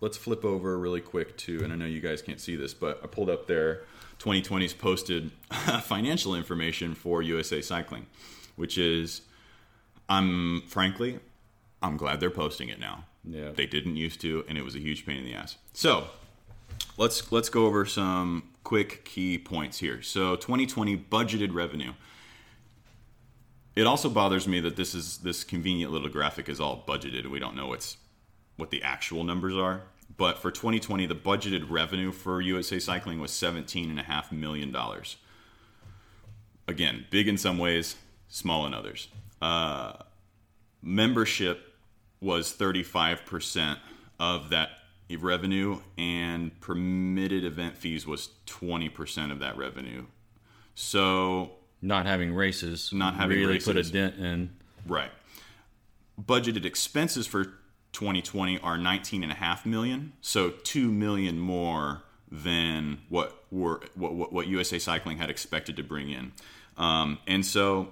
let's flip over really quick to, and I know you guys can't see this, but I pulled up their 2020's posted financial information for USA Cycling, which is, I'm frankly, I'm glad they're posting it now. Yeah. They didn't used to, and it was a huge pain in the ass. So let's let's go over some quick key points here. So 2020 budgeted revenue. It also bothers me that this is this convenient little graphic is all budgeted we don't know what's what the actual numbers are. But for 2020, the budgeted revenue for USA Cycling was $17.5 million. Again, big in some ways, small in others. Uh, membership was 35% of that revenue, and permitted event fees was 20% of that revenue. So Not having races, Not having really put a dent in. Right. Budgeted expenses for 2020 are 19 and a half million, so 2 million more than what were what, what, what USA Cycling had expected to bring in. Um, and so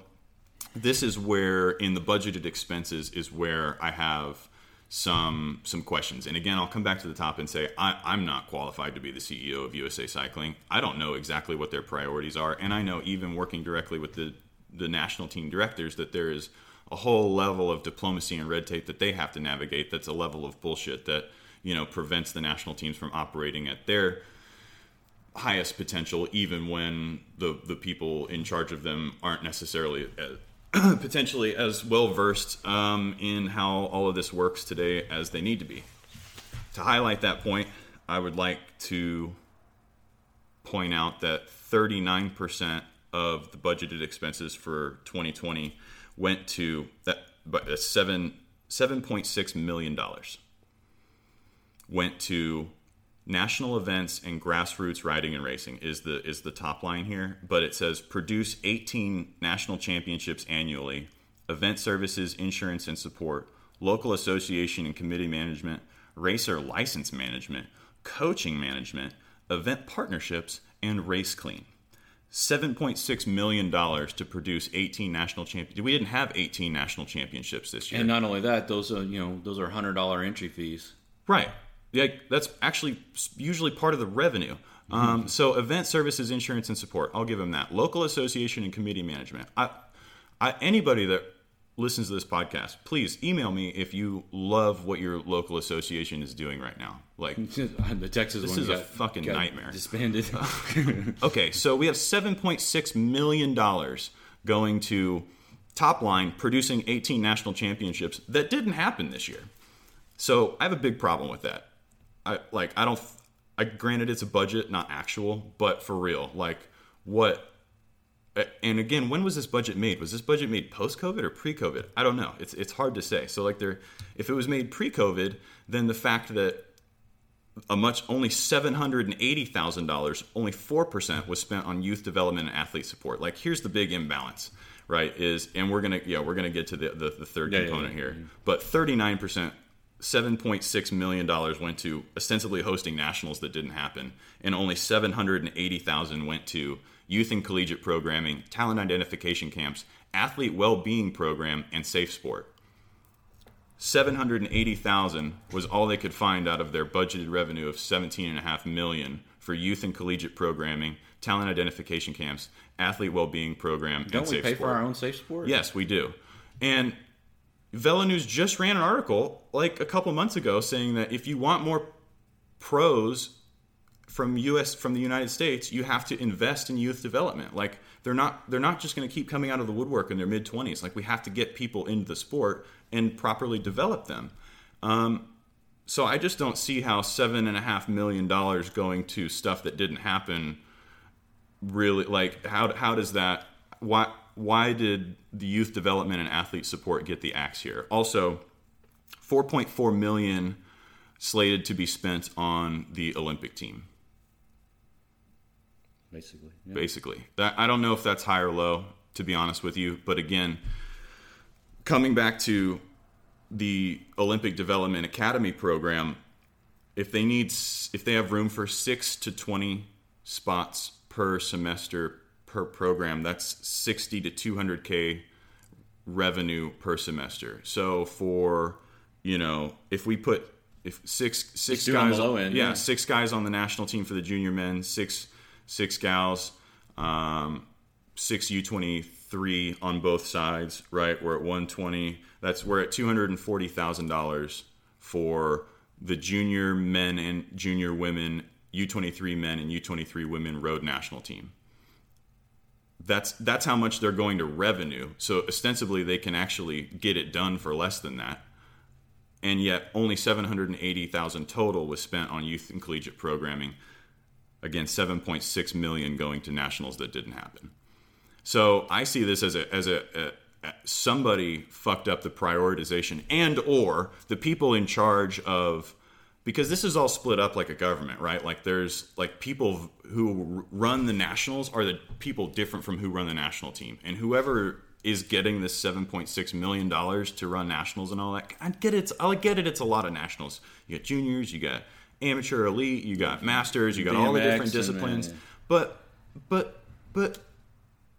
this is where in the budgeted expenses is where I have some some questions. And again, I'll come back to the top and say I, I'm not qualified to be the CEO of USA Cycling. I don't know exactly what their priorities are, and I know even working directly with the the national team directors that there is a whole level of diplomacy and red tape that they have to navigate. That's a level of bullshit that you know prevents the national teams from operating at their highest potential, even when the the people in charge of them aren't necessarily uh, potentially as well versed um, in how all of this works today as they need to be. To highlight that point, I would like to point out that 39% of the budgeted expenses for 2020 went to that, but that's seven 7.6 million dollars went to national events and grassroots riding and racing is the is the top line here but it says produce 18 national championships annually event services insurance and support local association and committee management racer license management coaching management event partnerships and race clean 7.6 million dollars to produce 18 national championships. we didn't have 18 national championships this year And not only that, those are you know those are hundred dollar entry fees. Right. Yeah, that's actually usually part of the revenue. Um, so, event services, insurance, and support. I'll give them that. Local association and committee management. I, I, anybody that listens to this podcast, please email me if you love what your local association is doing right now. Like, the Texas This one is a fucking nightmare. Disbanded. okay, so we have $7.6 million going to top line producing 18 national championships that didn't happen this year. So I have a big problem with that. I like I don't I granted it's a budget, not actual, but for real, like what and again, when was this budget made? Was this budget made post COVID or pre COVID? I don't know. It's it's hard to say. So like there if it was made pre COVID, then the fact that a much only seven hundred and eighty thousand dollars, only four percent was spent on youth development and athlete support. Like here's the big imbalance, right? Is and we're gonna yeah we're gonna get to the the, the third Yeah, yeah, component yeah. here, but thirty nine percent. $7.6 million went to ostensibly hosting nationals that didn't happen, and only 780000 went to youth and collegiate programming, talent identification camps, athlete well being program, and safe sport. 780,000 was all they could find out of their budgeted revenue of 17.5 million for youth and collegiate programming, talent identification camps, athlete well-being program, Don't and we safe pay sport. for our own safe sport? Yes, we do. And Velo News just ran an article like a couple months ago saying that if you want more pros from US from the United States, you have to invest in youth development. Like they're not they're not just going to keep coming out of the woodwork in their mid 20s. Like we have to get people into the sport and properly develop them. Um, so I just don't see how seven and a half million dollars going to stuff that didn't happen really like how how does that why why did the youth development and athlete support get the axe here? Also, 4.4 million slated to be spent on the Olympic team. basically. yeah. Basically, that I don't know if that's high or low, to be honest with you. But again, coming back to the Olympic Development Academy program, if they need if they have room for six to 20 spots per semester per program, that's 60 to 200k revenue per semester. So for you know, if we put if six six do it on guys end, yeah, yeah. six guys on the national team for the junior men, six six gals, um, six U twenty three on both sides. Right, we're at one twenty. That's we're at two hundred and forty thousand dollars for the junior men and junior women U twenty three men and U twenty three women road national team. That's that's how much they're going to revenue. So ostensibly they can actually get it done for less than that and yet only 780,000 total was spent on youth and collegiate programming. Again, 7.6 million going to nationals that didn't happen. So I see this as a as a, a, a- somebody fucked up the prioritization and or the people in charge of because this is all split up like a government, right? Like there's like people who run the nationals are the people different from who run the national team, and whoever is getting this 7.6 million dollars to run nationals and all that, I get it. I get it. It's a lot of nationals. You got juniors, you got amateur elite, you got masters, you got all the BMX different and, disciplines. uh, But but but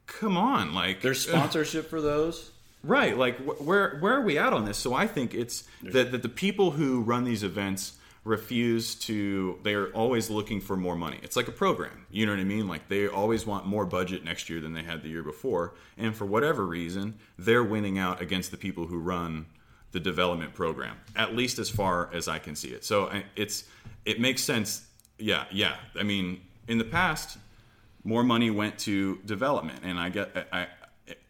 come on, like There's sponsorship for those. Right, like wh- where where are we at on this? So I think it's that, that the people who run these events refuse to. They're always looking for more money. It's like a program. You know what I mean? Like they always want more budget next year than they had the year before, and for whatever reason, they're winning out against the people who run the development program. At least as far as I can see it. So it's it makes sense. Yeah, yeah. I mean, in the past, more money went to development and i get I, I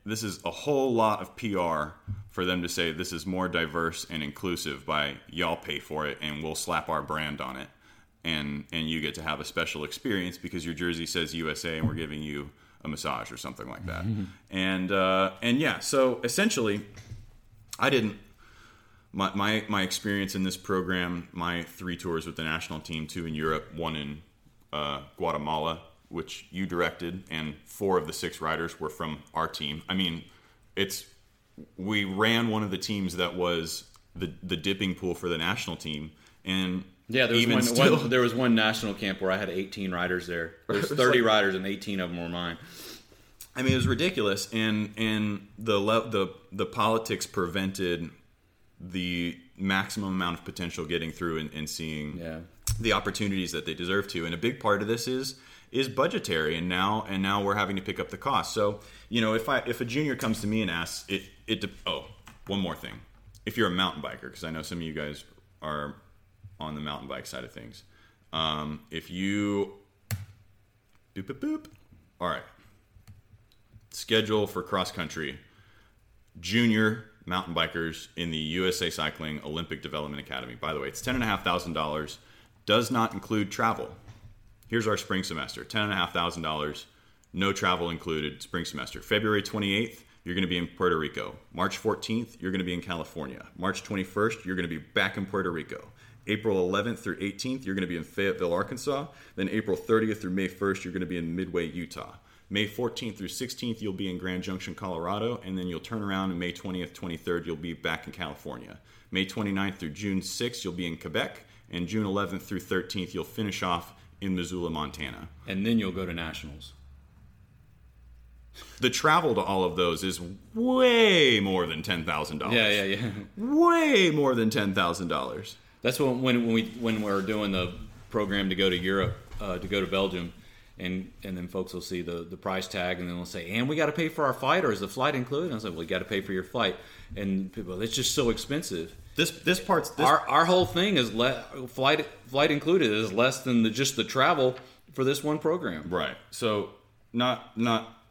this is a whole lot of pr for them to say this is more diverse and inclusive by y'all pay for it and we'll slap our brand on it. And and you get to have a special experience because your jersey says usa and we're giving you a massage or something like that. And uh, and yeah so essentially i didn't my, my my experience in this program, my three tours with the national team, two in Europe, one in uh, Guatemala, which you directed, and four of the six riders were from our team. I mean, it's we ran one of the teams that was the the dipping pool for the national team, and Yeah, there was even one, still, one. There was one national camp where I had 18 riders there. There's 30 riders, and 18 of them were mine. I mean, it was ridiculous, and and the le- the the politics prevented the maximum amount of potential getting through and, and seeing Yeah. the opportunities that they deserve to. And a big part of this is is budgetary, and now and now we're having to pick up the cost. So you know, if I if a junior comes to me and asks it it de- oh one more thing, if you're a mountain biker, because I know some of you guys are on the mountain bike side of things, um, if you boop boop boop, all right, schedule for cross country junior mountain bikers in the USA Cycling Olympic Development Academy. By the way, it's ten and a half thousand dollars. Does not include travel. Here's our spring semester: ten and a half thousand dollars, no travel included. Spring semester, February twenty eighth. You're going to be in Puerto Rico. March 14th, you're going to be in California. March 21st, you're going to be back in Puerto Rico. April 11th through 18th, you're going to be in Fayetteville, Arkansas. Then April 30th through May 1st, you're going to be in Midway, Utah. May 14th through 16th, you'll be in Grand Junction, Colorado, and then you'll turn around and May 20th, 23rd, you'll be back in California. May 29th through June 6th, you'll be in Quebec, and June 11th through 13th, you'll finish off in Missoula, Montana. And then you'll go to nationals. The travel to all of those is way more than $10,000. Yeah, yeah, yeah. Way more than $10,000. That's when when when we when we're doing the program to go to Europe, uh, to go to Belgium, and and then folks will see the the price tag, and then they'll say, "And we got to pay for our flight, or is the flight included?" And I was like, "Well, you got to pay for your flight." And people, it's just so expensive. This this part's this, our our whole thing is le- flight flight included is less than the, just the travel for this one program. Right. So not not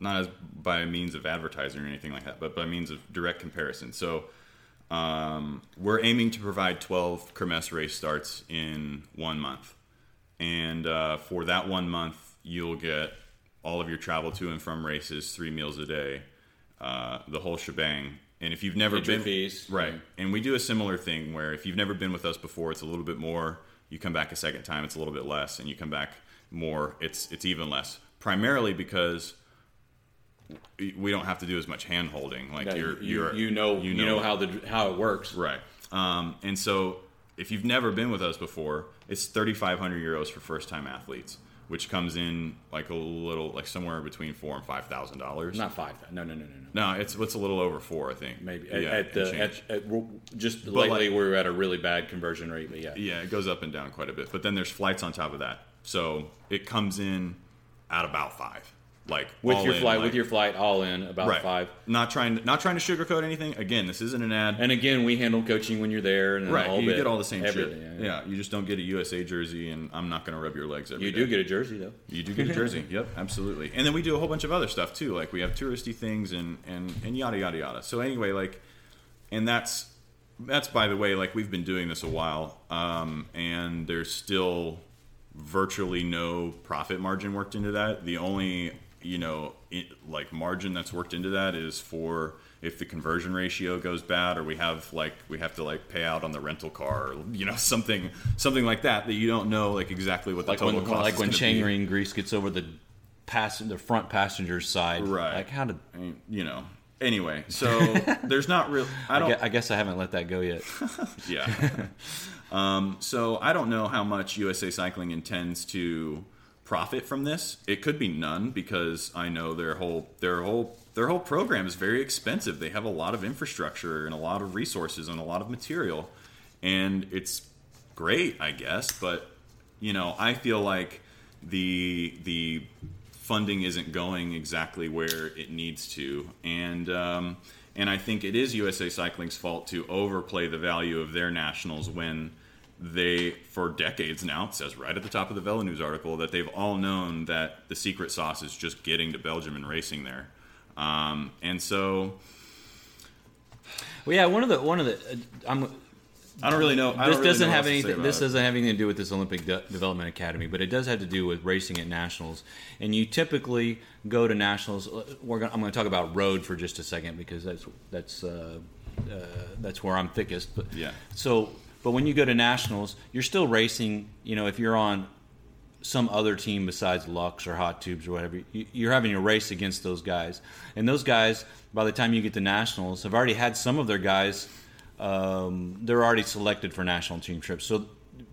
not as by means of advertising or anything like that, but by means of direct comparison. So um, we're aiming to provide 12 Kermesse race starts in one month, and uh, for that one month, you'll get all of your travel to and from races, three meals a day, uh, the whole shebang. And if you've never Entry been, fees. right? And we do a similar thing where if you've never been with us before, it's a little bit more. You come back a second time, it's a little bit less, and you come back more, it's it's even less. Primarily because we don't have to do as much hand holding. Like Yeah, you're, you, you're you know you know, how the how it works. right. Um, and so if you've never been with us before, it's 3,500 euros for first time athletes, which comes in like a little like somewhere between four and five thousand dollars. Not five. No, no, no, no, no. No, it's it's a little over four, I think. Maybe at, Yeah, at the at, at, just lately like- we're at a really bad conversion rate. But yeah, Yeah, it goes up and down quite a bit. But then there's flights on top of that. So it comes in at about five. Like with all your in, flight, like- with your flight all in about right. five. Not trying to, not trying to sugarcoat anything. Again, this isn't an ad. And again, we handle coaching when you're there, and right, you bit, get all the same everything, shit. yeah, Yeah, you just don't get a USA jersey, and I'm not going to rub your legs every You day. do get a jersey though. You do get a jersey. yep, absolutely. And then we do a whole bunch of other stuff too. Like we have touristy things and and and yada yada yada. So anyway, like, and that's that's by the way, like we've been doing this a while, um, and there's still virtually no profit margin worked into that. The only you know it, like margin that's worked into that is for if the conversion ratio goes bad or we have like we have to like pay out on the rental car or you know something something like that that you don't know like exactly what the Like total when cost like when chain grease gets over the pass the front passenger's side. Right. Like how did I mean, you know. Anyway, so there's not real. I I don't. guess, I guess I haven't let that go yet. yeah. um, so I don't know how much USA Cycling intends to profit from this. It could be none because I know their whole their whole their whole program is very expensive. They have a lot of infrastructure and a lot of resources and a lot of material, and it's great, I guess. But you know, I feel like the the funding isn't going exactly where it needs to, and um, and I think it is USA Cycling's fault to overplay the value of their nationals when they, for decades now, it says right at the top of the Velo News article that they've all known that the secret sauce is just getting to Belgium and racing there, um, and so Well, yeah, one of the one of the uh, I'm I don't really know. I this really doesn't know have else to say anything. This it. doesn't have anything to do with this Olympic De- Development Academy, but it does have to do with racing at nationals. And you typically go to nationals. uh, We're gonna, I'm going to talk about road for just a second because that's that's uh, uh, that's where I'm thickest. But Yeah. So, but when you go to nationals, you're still racing. You know, if you're on some other team besides Lux or Hot Tubes or whatever, you- you're having a race against those guys. And those guys, by the time you get to nationals, have already had some of their guys. Um, they're already selected for national team trips. So,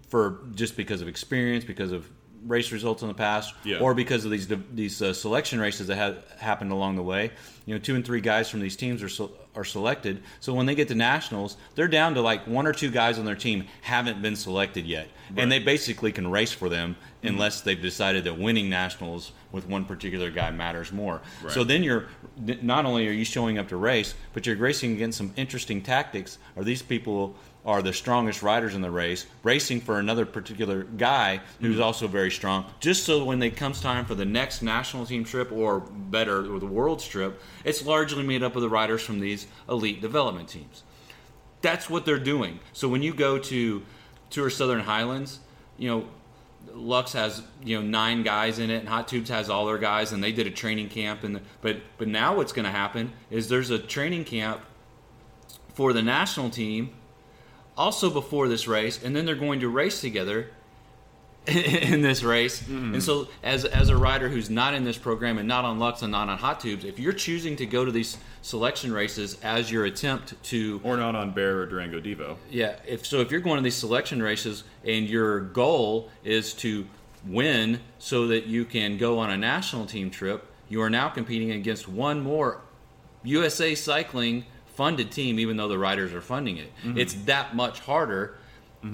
for just because of experience, because of race results in the past, Yeah. or because of these these uh, selection races that have happened along the way, you know, two and three guys from these teams are are selected. So when they get to nationals, they're down to like one or two guys on their team haven't been selected yet, and they basically can race for them unless they've decided that winning nationals with one particular guy matters more. So then you're not only are you showing up to race, but you're racing against some interesting tactics. Are these people are the strongest riders in the race, racing for another particular guy who's mm-hmm. also very strong, just so when it comes time for the next national team trip or better, or the world trip, it's largely made up of the riders from these elite development teams. That's what they're doing. So when you go to Tour Southern Highlands, you know, Lux has you know nine guys in it, and Hot Tubes has all their guys, and they did a training camp. And but but now what's going to happen is there's a training camp for the national team, also before this race, and then they're going to race together in this race. Mm-hmm. And so, as as a rider who's not in this program and not on Lux and not on Hot Tubes, if you're choosing to go to these selection races as your attempt to or not on Bear or Durango Devo. yeah, if so, if you're going to these selection races and your goal is to win so that you can go on a national team trip, you are now competing against one more USA Cycling funded team, even though the riders are funding it. It's that much harder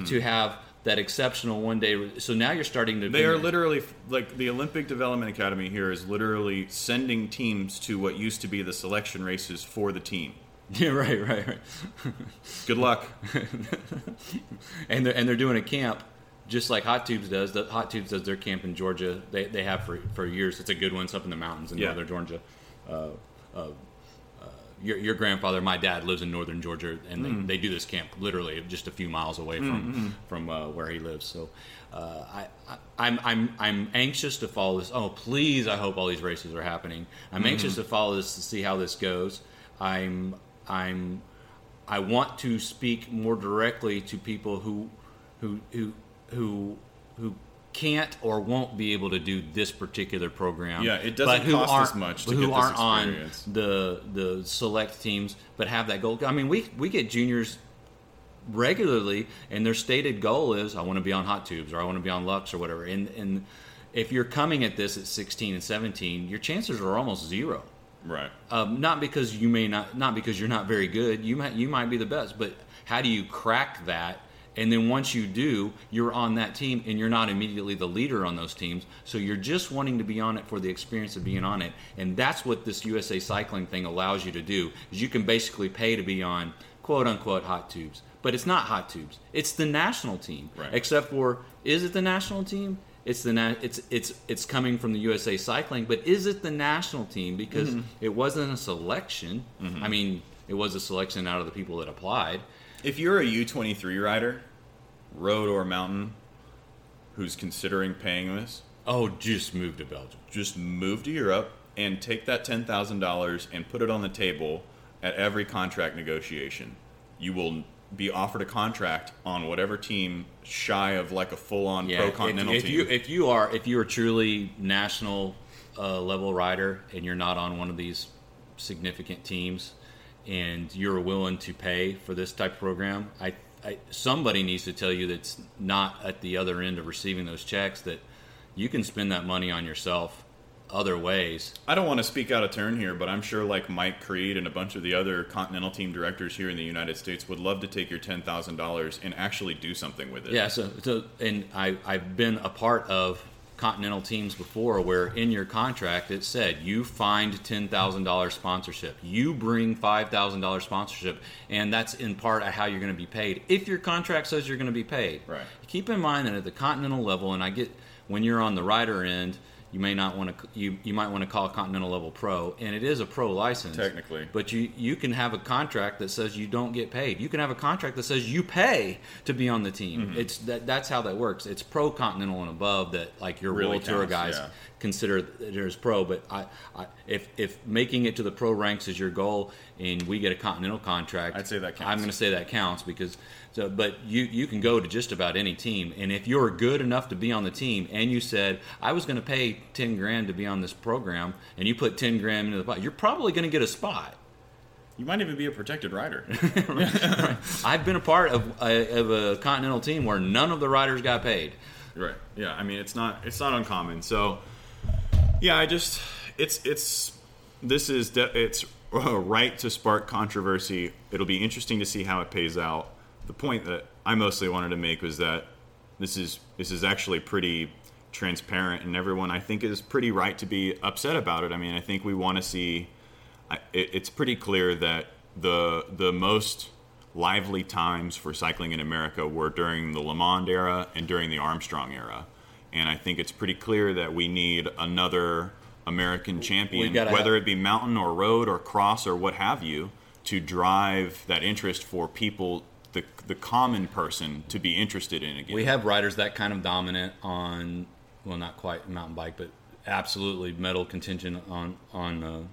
to have that exceptional one day. So now you're starting to. They are literally like the Olympic Development Academy here is literally sending teams to what used to be the selection races for the team. Yeah, right, right, right. Good luck. and they're and they're doing a camp just like Hot Tubes does. The Hot Tubes does their camp in Georgia. They, they have for for years. It's a good one. It's up in the mountains in Yeah. northern Georgia. Uh, uh, your, your grandfather, my dad, lives in northern Georgia, and they, mm. they do this camp literally just a few miles away from mm, mm, from uh, where he lives. So, uh, I, I I'm I'm I'm anxious to follow this. Oh, please! I hope all these races are happening. I'm mm-hmm. anxious to follow this to see how this goes. I'm I'm I want to speak more directly to people who who who who who can't or won't be able to do this particular program. Yeah, it doesn't but who cost as much to who get aren't on experience. the the select teams, but have that goal. I mean, we we get juniors regularly, and their stated goal is I want to be on hot tubes or I want to be on Lux or whatever. And and if you're coming at this at 16 and 17, your chances are almost zero. Right. Um, not because you may not, not because you're not very good. You might, you might be the best, but how do you crack that? And then once you do, you're on that team, and you're not immediately the leader on those teams. So you're just wanting to be on it for the experience of being on it, and that's what this USA Cycling thing allows you to do. Is you can basically pay to be on quote unquote hot tubes, but it's not hot tubes. It's the national team, Right. except for is it the national team? It's the na- it's it's it's coming from the USA Cycling, but is it the national team? Because Mm-hmm. it wasn't a selection. I mean, it was a selection out of the people that applied. If you're a U23 rider, road or mountain, who's considering paying this, Oh, just move to Belgium. just move to Europe and take that $10,000 and put it on the table at every contract negotiation. You will be offered a contract on whatever team shy of like a full-on pro continental if, if team. you if you are if you are truly national uh, level rider and you're not on one of these significant teams and you're willing to pay for this type of program, I, I somebody needs to tell you that's not at the other end of receiving those checks that you can spend that money on yourself other ways. I don't want to speak out of turn here, but I'm sure like Mike Creed and a bunch of the other Continental team directors here in the United States would love to take your ten thousand dollars and actually do something with it. Yeah, so, so and I, I've been a part of Continental teams before where in your contract it said you find $10,000 sponsorship, you bring $5,000 sponsorship, and that's in part how you're going to be paid if your contract says you're going to be paid. Right. Keep in mind that at the Continental level, and I get when you're on the rider end, you may not want to you, you might want to call continental level pro and it is a pro license Technically. but you you can have a contract that says you don't get paid you can have a contract that says you pay to be on the team Mm-hmm. it's that that's how that works it's pro continental and above that like your Really world tour guys yeah. consider that as pro but I, I if if making it to the pro ranks is your goal and we get a continental contract I'd say that counts. i'm going to say that counts because so but you you can go to just about any team and if you're good enough to be on the team and you said i was going to pay 10 grand to be on this program and you put 10 grand into the pot you're probably going to get a spot You might even be a protected rider. i've been a part of a, of a continental team where none of the riders got paid right. Yeah. I mean, it's not it's not uncommon. So, yeah, I just it's it's this is de- it's uh, right to spark controversy. It'll be interesting to see how it pays out. The point that I mostly wanted to make was that this is this is actually pretty transparent, and everyone I think is pretty right to be upset about it. I mean, I think we want to see. It, it's pretty clear that the the most lively times for cycling in America were during the LeMond era and during the Armstrong era, and I think it's pretty clear that we need another American champion, whether have- it be mountain or road or cross or what have you, to drive that interest for people, the the common person, to be interested in again. We have riders that kind of dominant on, well, not quite mountain bike, but absolutely medal contention on on uh,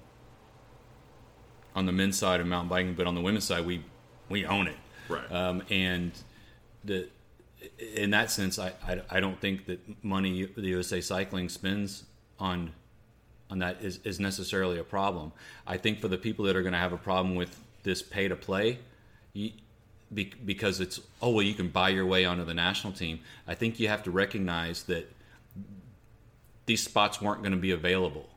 on the men's side of mountain biking. But on the women's side, we we own it. Right. Um, and the in that sense, I, I I don't think that money the USA Cycling spends on on that is, is necessarily a problem. I think for the people that are going to have a problem with this pay to play, you, be, because it's oh well you can buy your way onto the national team. I think you have to recognize that these spots weren't going to be available.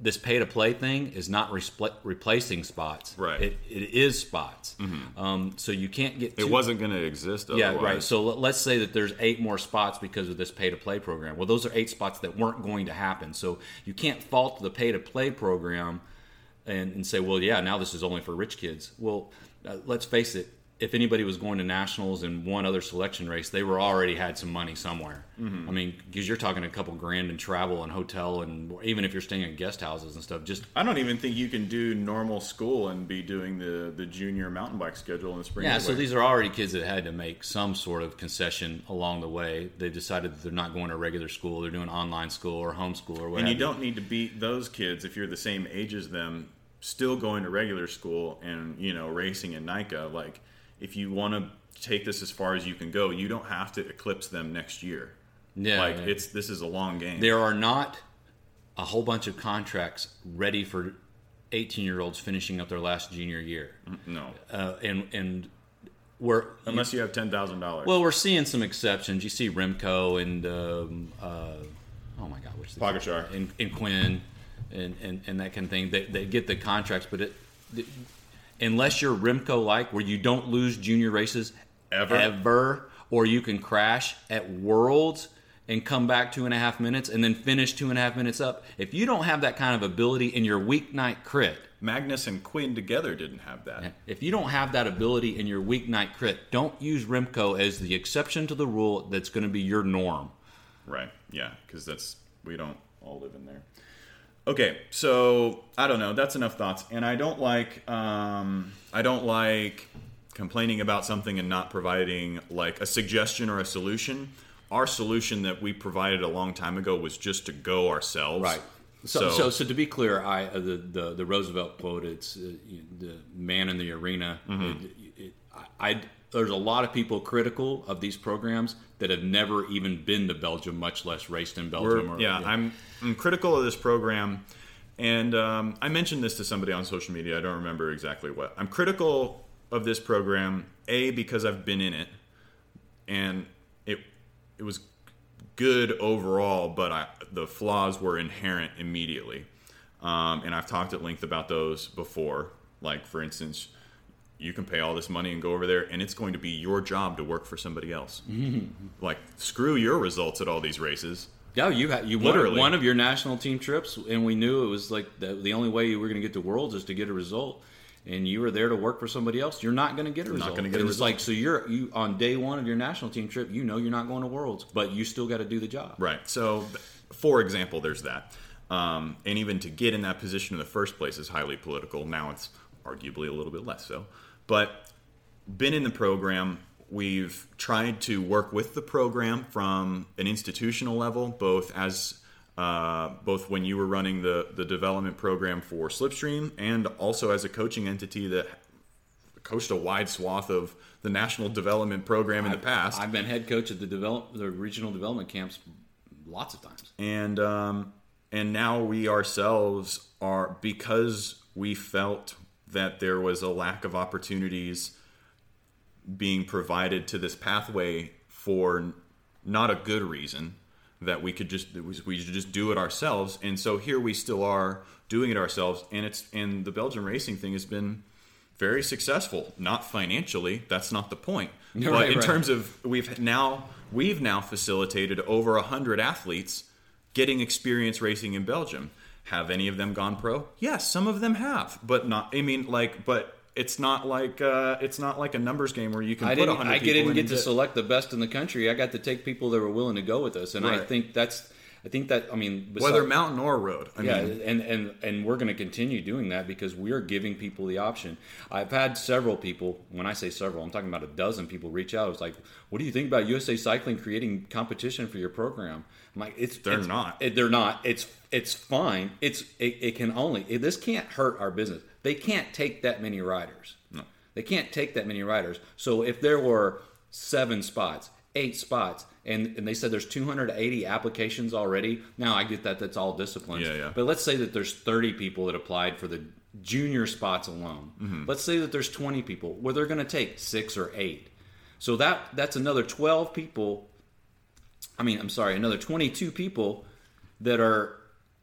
This pay to play thing is not respl- replacing spots. Right. It, it is spots. Um, so you can't get. it wasn't going to exist. yeah, right. So let- let's say that there's eight more spots because of this pay to play program. Well, those are eight spots that weren't going to happen. So you can't fault the pay to play program and, and say, well, yeah, now this is only for rich kids. Well, uh, let's face it. If anybody was going to nationals and one other selection race, they were already had some money somewhere. Mm-hmm. I mean, because you're talking a couple grand in travel and hotel, and even if you're staying in guest houses and stuff, just I don't even think you can do normal school and be doing the, the junior mountain bike schedule in the spring. Yeah, so these are already kids that had to make some sort of concession along the way. They decided that they're not going to regular school; they're doing online school or homeschool or whatever. and you don't need to beat those kids if you're the same age as them, still going to regular school and you know racing in NICA. Like, if you want to take this as far as you can go, you don't have to eclipse them next year. Yeah, like yeah. it's this is a long game. There are not a whole bunch of contracts ready for 18 year olds finishing up their last junior year, no, uh, and and we're unless you have ten thousand dollars. well, we're seeing some exceptions. You see Remco and um, uh, oh my God, which Pogacar. and, and Quinn and, and, and that kind of thing. They, they get the contracts, but it, unless you're Remco like, where you don't lose junior races Ever. ever, or you can crash at Worlds and come back two and a half minutes and then finish two and a half minutes up. If you don't have that kind of ability in your weeknight crit, Magnus and Quinn together didn't have that. if you don't have that ability in your weeknight crit, don't use Remco as the exception to the rule that's going to be your norm. Right. Yeah, because that's we don't all live in there. Okay, so I don't know. That's enough thoughts, and I don't like um, I don't like complaining about something and not providing like a suggestion or a solution. Our solution that we provided a long time ago was just to go ourselves. Right so, so, so, to be clear, I uh, the, the the Roosevelt quote. It's uh, the man in the arena. Mm-hmm. It, it, I, I- there's a lot of people critical of these programs that have never even been to Belgium, much less raced in Belgium. Or, yeah, I'm, I'm critical of this program, and um, I mentioned this to somebody on social media. I don't remember exactly what. I'm critical of this program, a because I've been in it, and it it was good overall, but I, the flaws were inherent immediately. Um, and I've talked at length about those before. Like, for instance, you can pay all this money and go over there, and it's going to be your job to work for somebody else. Like, screw your results at all these races. Yeah, you had you Literally. one of your national team trips, and we knew it was like the, the only way you were going to get to Worlds is to get a result, and you were there to work for somebody else. You're not going to get a result. gonna get a And it's result. like so you're you on day one of your national team trip, you know you're not going to Worlds, but you still got to do the job. Right. So, for example, there's that. Um, and even to get in that position in the first place is highly political. Now it's arguably a little bit less so. But been in the program, we've tried to work with the program from an institutional level, both as uh, both when you were running the the development program for Slipstream, and also as a coaching entity that coached a wide swath of the national development program in the past. I've been head coach at the develop the regional development camps lots of times. and um, and now we ourselves are because we felt that there was a lack of opportunities being provided to this pathway for not a good reason that we could just we should just do it ourselves and so here we still are doing it ourselves and it's and the Belgian racing thing has been very successful not financially that's not the point No, but right, in right. terms of we've now we've now facilitated over a hundred athletes getting experience racing in Belgium. Have any of them gone pro? Yes, some of them have, but not. I mean, like, but it's not like uh, it's not like a numbers game where you can I put hundred I didn't get to select the best in the country. I got to take people that were willing to go with us, and I think that's. I think that. I mean, whether mountain or road. I yeah, mean, and, and and we're going to continue doing that because we're giving people the option. I've had several people. When I say several, I'm talking about a dozen people reach out. It's like, what do you think about USA Cycling creating competition for your program? I'm like, it's They're it's- not. it- they're not. It's it's fine. It's it, it can only it, this can't hurt our business. They can't take that many riders. No. They can't take that many riders. So if there were seven spots, eight spots, and, and they said there's 280 applications already, now I get that that's all disciplines. Yeah, yeah. But let's say that there's 30 people that applied for the junior spots alone. Mm-hmm. Let's say that there's 20 people where they're going to take six or eight. So that that's another 12 people. I mean, I'm sorry, another 22 people that are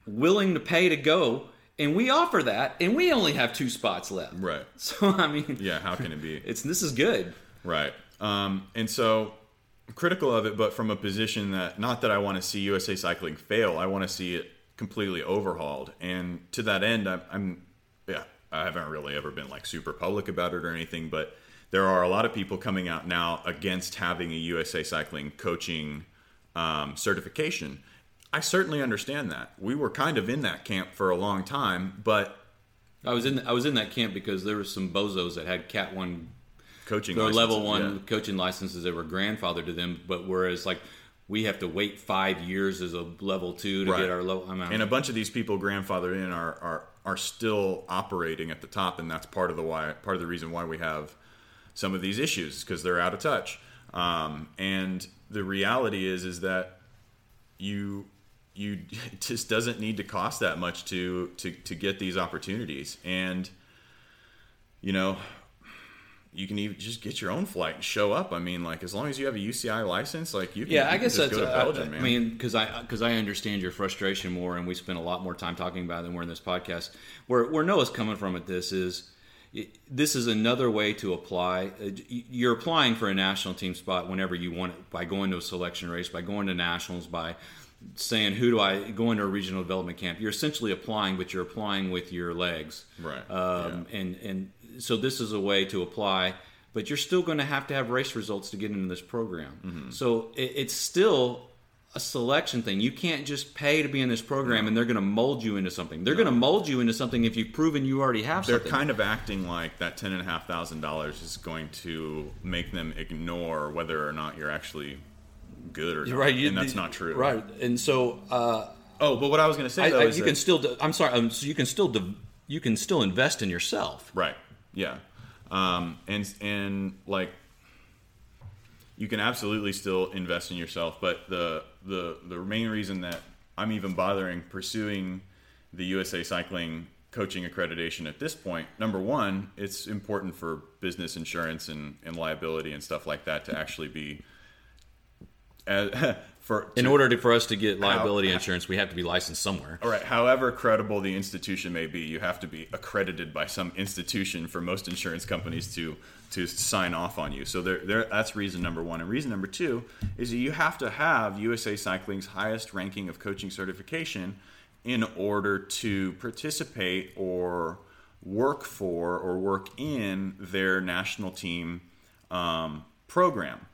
willing to pay to go, and we offer that, and we only have two spots left. right? So I mean, Yeah, how can it be? it's this is good. Right. Um, and so critical of it, but from a position that not that I want to see USA Cycling fail, I want to see it completely overhauled. And to that end, I'm, I'm yeah, I haven't really ever been like super public about it or anything, but there are a lot of people coming out now against having a USA Cycling coaching um, certification. I certainly understand that. We were kind of in that camp for a long time, but I was in I was in that camp because there were some bozos that had Cat One coaching or level one yeah. coaching licenses that were grandfathered to them, but whereas like we have to wait five years as a level two to Right. get our level. I mean, and a bunch of these people grandfathered in are, are are still operating at the top, and that's part of the why part of the reason why we have some of these issues because they're out of touch. Um, and the reality is is that you you it just doesn't need to cost that much to to to get these opportunities, and you know. You can even just get your own flight and show up. I mean, like as long as you have a UCI license, like you can, yeah, you I guess just that's. go to uh, Belgium, I mean, because I because I understand your frustration more, and we spend a lot more time talking about it than we're in this podcast. Where where Noah's coming from at this is. This is another way to apply. Uh, You're applying for a national team spot whenever you want it by going to a selection race, by going to nationals, by saying who do I go into a regional development camp. You're essentially applying, but you're applying with your legs, Right, Um, And and so this is a way to apply, but you're still going to have to have race results to get into this program. Mm-hmm. So it, it's still a selection thing. You can't just pay to be in this program, and they're going to mold you into something. They're going to mold you into something if you've proven you already have something. they're something. kind of acting like that ten and a half thousand dollars is going to make them ignore whether or not you're actually good or not. right, you- and that's not true. Right, and so uh, Oh, but what I was going to say I, though I, is you can still. do- I'm sorry. Um, so you can still. de- you can still invest in yourself. right, yeah, um, and and like you can absolutely still invest in yourself, but the the the main reason that I'm even bothering pursuing the USA Cycling coaching accreditation at this point, number one, it's important for business insurance and, and liability and stuff like that to actually be uh, as, for In to- order to, for us to get liability insurance, we have to be licensed somewhere. All right. However credible the institution may be, you have to be accredited by some institution for most insurance companies to to sign off on you. So there, there, that's reason number one. And reason number two is that you have to have USA Cycling's highest ranking of coaching certification in order to participate or work for or work in their national team um, program.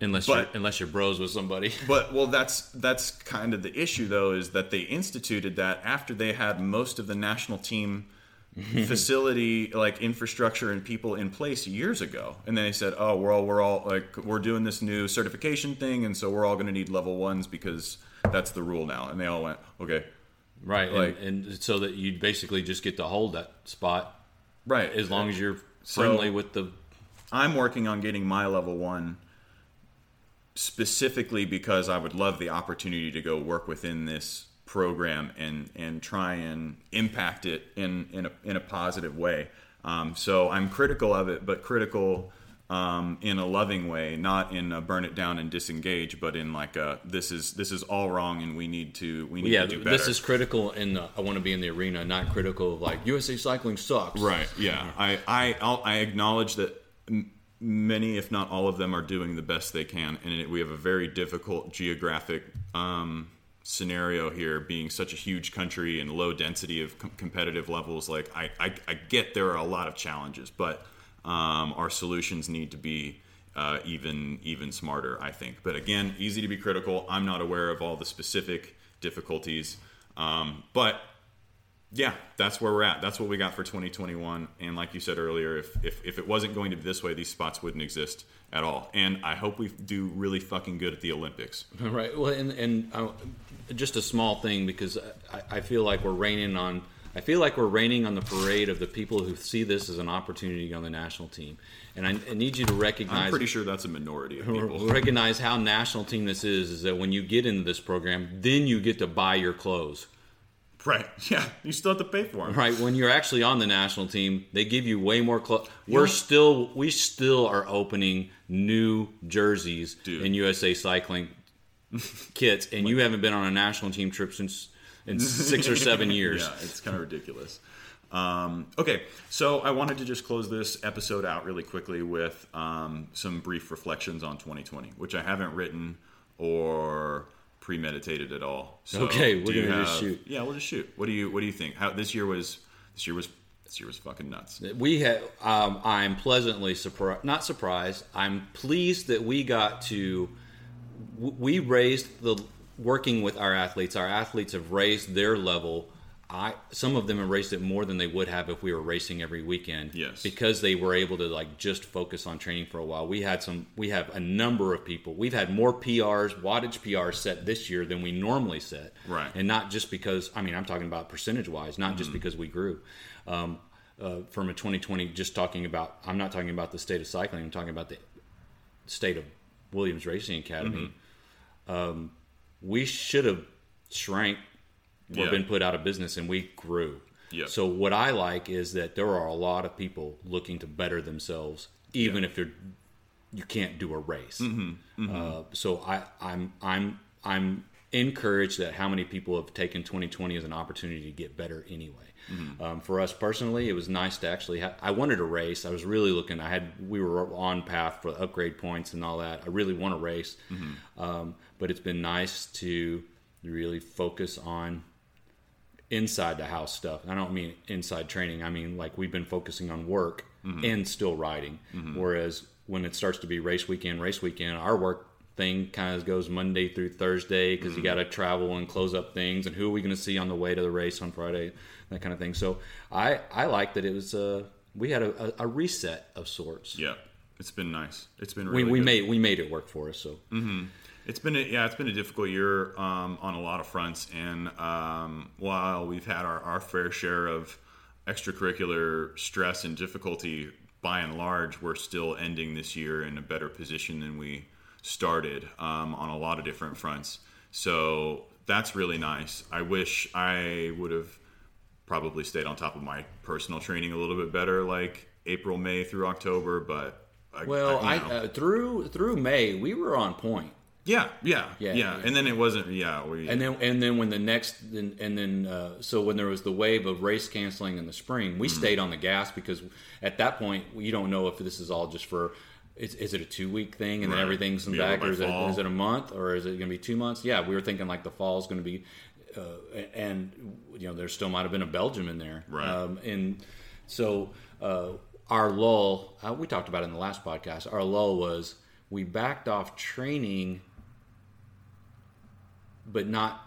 Unless But- you're unless you're bros with somebody. But well, that's that's kind of the issue, though, is that they instituted that after they had most of the national team facility, like infrastructure and people in place years ago, and then they said, "Oh, we're all we're all like we're doing this new certification thing, and so we're all going to need level ones because that's the rule now." And they all went, "Okay, Right. Like- and, and so that you basically just get to hold that spot right." as long as you're So- friendly with the I'm working on getting my level one specifically because I would love the opportunity to go work within this program and and try and impact it in in a in a positive way. Um, so I'm critical of it, but critical um, in a loving way, not in a burn it down and disengage, but in like a this is this is all wrong and we need to we need yeah. to do better. This is critical in the I want to be in the arena, not critical of like USA Cycling sucks. Right. Yeah. I I I'll, I acknowledge that m- many, if not all of them, are doing the best they can, and it, we have a very difficult geographic um, scenario here, being such a huge country and low density of com- competitive levels. Like I, I I get there are a lot of challenges, but um, our solutions need to be. Uh, even even smarter, I think. But again, easy to be critical. I'm not aware of all the specific difficulties, um, but yeah, that's where we're at. That's what we got for 2021. And like you said earlier, if, if, if it wasn't going to be this way, these spots wouldn't exist at all. And I hope we do really fucking good at the Olympics. Right. Well, and and uh, just a small thing because I, I feel like we're raining on. I feel like we're raining on the parade of the people who see this as an opportunity on the national team, and I, I need you to recognize. I'm pretty sure that's a minority of people. recognize how national team this is. Is that when you get into this program, then you get to buy your clothes. Right. Yeah. You still have to pay for them. Right when you're actually on the national team, they give you way more clothes. We're still we still are opening new jerseys Dude. in USA Cycling kits, and you haven't been on a national team trip since in six or seven years. Yeah, it's kind of ridiculous. Um, okay, so I wanted to just close this episode out really quickly with um, some brief reflections on 2020, which I haven't written or premeditated at all. So Okay, we're gonna just shoot. Yeah, we'll just shoot. What do you What do you think? How this year was? This year was. This year was fucking nuts. We had. Um, I'm pleasantly surprised. Not surprised. I'm pleased that we got to. We raised the working with our athletes. Our athletes have raised their level. I some of them raised it more than they would have if we were racing every weekend. Yes. because they were able to like just focus on training for a while. We had some. We have a number of people. We've had more PRs, wattage PRs set this year than we normally set. Right. and not just because. I mean, I'm talking about percentage wise, not Mm-hmm. just because we grew um, uh, from a 2020. Just talking about, I'm not talking about the state of cycling. I'm talking about the state of Williams Racing Academy. Mm-hmm. Um, we should have shrank or Yeah. been put out of business, and we grew. Yeah. So what I like is that there are a lot of people looking to better themselves, even if they're you can't do a race. Mm-hmm. Uh, so I, I'm I'm I'm encouraged that how many people have taken 2020 as an opportunity to get better anyway. Mm-hmm. Um, for us personally, it was nice to actually. Ha- I wanted a race. I was really looking. I had we were on path for upgrade points and all that. I really want a race, Mm-hmm. um, but it's been nice to really focus on inside the house stuff. I don't mean inside training. I mean like we've been focusing on work mm-hmm. and still riding. Mm-hmm. Whereas when it starts to be race weekend, race weekend, our work thing kind of goes Monday through Thursday because you mm-hmm. got to travel and close up things and who are we going to see on the way to the race on Friday, that kind of thing. So I I like that it was a we had a, a, a reset of sorts. Yeah, it's been nice. It's been We, really we good. made we made it work for us. So It's been a, yeah, it's been a difficult year um, on a lot of fronts, and um, while we've had our, our fair share of extracurricular stress and difficulty, by and large, we're still ending this year in a better position than we started um, on a lot of different fronts. So that's really nice. I wish I would have probably stayed on top of my personal training a little bit better, like April, May through October, but Well, I, you know. uh, through through May we were on point. Yeah, yeah, Yeah, yeah, and then it wasn't. Yeah, we, And then and then when the next and, and then uh, so when there was the wave of race canceling in the spring, Mm-hmm. we stayed on the gas because at that point you don't know if this is all just for. Is, is it a two week thing and then everything's in back, or is it, it a month, or is it going to be two months? Yeah, we were thinking like the fall is going to be, uh, and you know there still might have been a Belgium in there, Right. Um, and so uh, our lull, uh, we talked about it in the last podcast. Our lull was we backed off training but not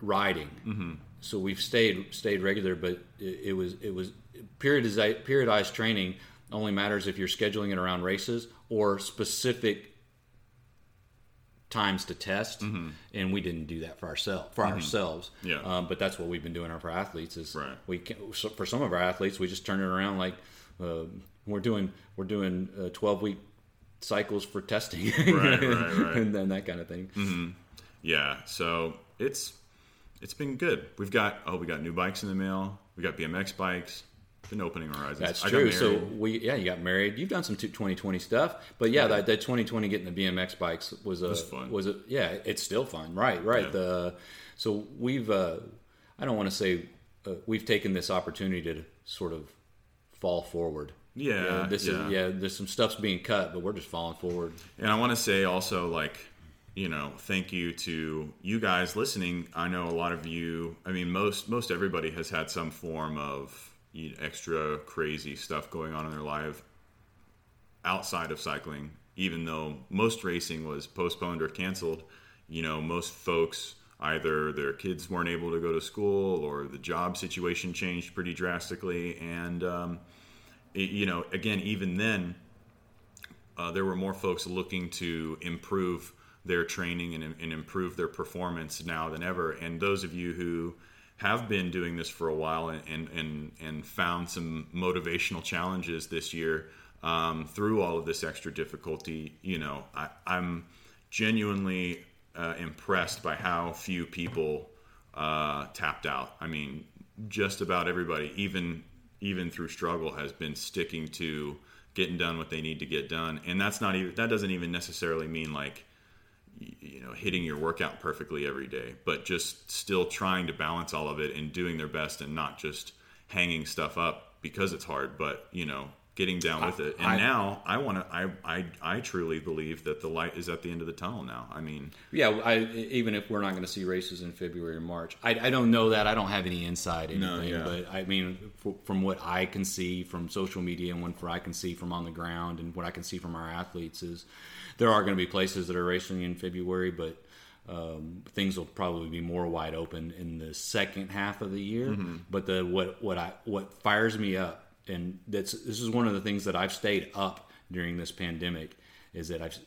riding. Mm-hmm. So we've stayed stayed regular, but it, it was it was periodized periodized training only matters if you're scheduling it around races or specific times to test, and we didn't do that for ourselves for ourselves. Yeah. um, but that's what we've been doing for athletes. Is Right. we can, so for some of our athletes we just turn it around like uh, we're doing we're doing uh, twelve week cycles for testing, Right, right, right. and then that kind of thing. Yeah, so it's it's been good. We've got oh, we got new bikes in the mail. We got BMX bikes. Been opening horizons. That's I true. So we, yeah, you got married. You've done some 2020 stuff, but yeah, that, that 2020 getting the BMX bikes was a was fun. Was a yeah, it's still fun. Right, right. Yeah. The so we've uh, I don't want to say uh, we've taken this opportunity to sort of fall forward. Yeah, know, this yeah. is yeah. There's some stuff's being cut, but we're just falling forward. And I want to say also, like, you know, thank you to you guys listening. I know a lot of you. I mean, most most everybody has had some form of you know, extra crazy stuff going on in their life outside of cycling. Even though most racing was postponed or canceled, you know, most folks either their kids weren't able to go to school or the job situation changed pretty drastically, and um, it- you know, again, even then uh, there were more folks looking to improve their training and, and improve their performance now than ever. And those of you who have been doing this for a while and, and, and, found some motivational challenges this year um, through all of this extra difficulty, you know, I, I'm genuinely uh, impressed by how few people uh, tapped out. I mean, just about everybody, even even through struggle, has been sticking to getting done what they need to get done, and that's not even that doesn't even necessarily mean like you know hitting your workout perfectly every day, but just still trying to balance all of it and doing their best and not just hanging stuff up because it's hard, but you know getting down with it. And I- now I want to. I, I I truly believe that the light is at the end of the tunnel now. I mean, Yeah, I, even if we're not going to see races in February or March, I, I don't know that. I don't have any inside anything, No, yeah. but I mean, f from what I can see from social media and what I can see from on the ground and what I can see from our athletes is there are going to be places that are racing in February, but um, things will probably be more wide open in the second half of the year. Mm-hmm. But the what what I what fires me up, and that's this is one of the things that I've stayed up during this pandemic, is that I've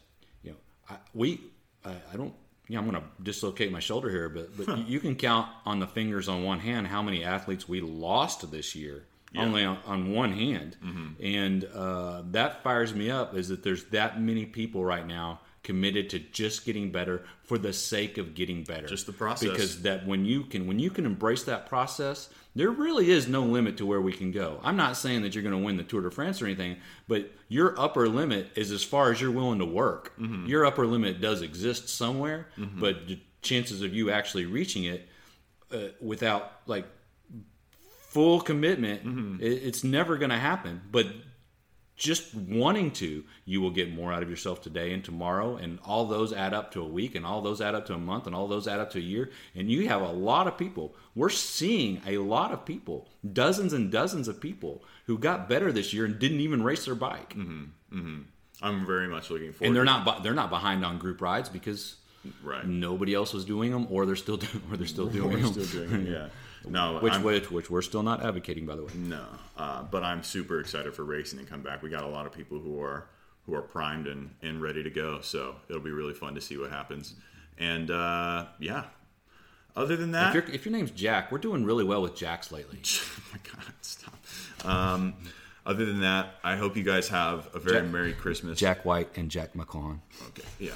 you know I, we I, I don't. Yeah, I'm going to dislocate my shoulder here, but but you can count on the fingers on one hand how many athletes we lost this year, only on, on one hand, and uh, that fires me up. Is that there's that many people right now committed to just getting better for the sake of getting better, Just the process. Because that when you can when you can embrace that process, there really is no limit to where we can go. I'm not saying that you're going to win the Tour de France or anything, but your upper limit is as far as you're willing to work. Mm-hmm. Your upper limit does exist somewhere, but the chances of you actually reaching it uh, without like full commitment, Mm-hmm. it, it's never going to happen. But just wanting to, you will get more out of yourself today and tomorrow, and all those add up to a week, and all those add up to a month, and all those add up to a year. And you have a lot of people. We're seeing a lot of people, dozens and dozens of people who got better this year and didn't even race their bike, I'm very much looking forward. and they're not they're not behind on group rides because right. nobody else was doing them, or they're still do- or they're still doing them. still doing it. Yeah. No, Which, I'm, which which we're still not advocating, by the way. No, uh, but I'm super excited for racing and come back. We got a lot of people who are who are primed and, and ready to go. So it'll be really fun to see what happens. And uh, yeah, other than that, If, your if your name's Jack, we're doing really well with Jacks lately. oh my god, stop. Um, other than that, I hope you guys have a very Jack- merry Christmas. Jack White and Jack McClellan. Okay, yeah.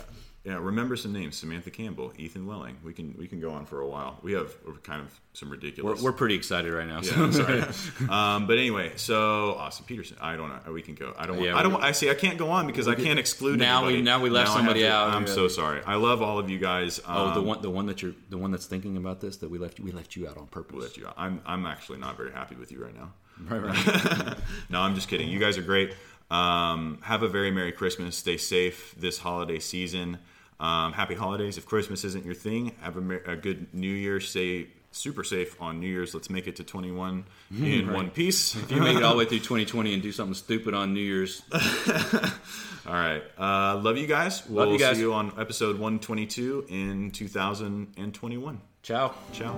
Yeah, remember some names: Samantha Campbell, Ethan Welling. We can we can go on for a while. We have kind of some We're, ridiculous. we're pretty excited right now. yeah, I'm sorry. um, but anyway, so Austin Peterson. I don't know. We can go. I don't. Want, Yeah, I don't. want- I see. I can't go on because I can't exclude. Now we- anybody. now we left have somebody to- out. I'm Yeah. so sorry. I love all of you guys. Oh, the Um, one, the one that you're, the one that's thinking about this, that we left, we left you out on purpose. We'll let you out. I'm I'm actually not very happy with you right now. Right, right. No, I'm just kidding. You guys are great. Um, have a very Merry Christmas. Stay safe this holiday season. Um, happy holidays. If Christmas isn't your thing, have a, a good New Year. Stay super safe on New Year's. Let's make it to 21 in one piece. if you make it all the way through 2020 and do something stupid on New Year's, All right. Uh, love you guys. We'll you guys. see you on episode 122 in 2021. ciao. Ciao.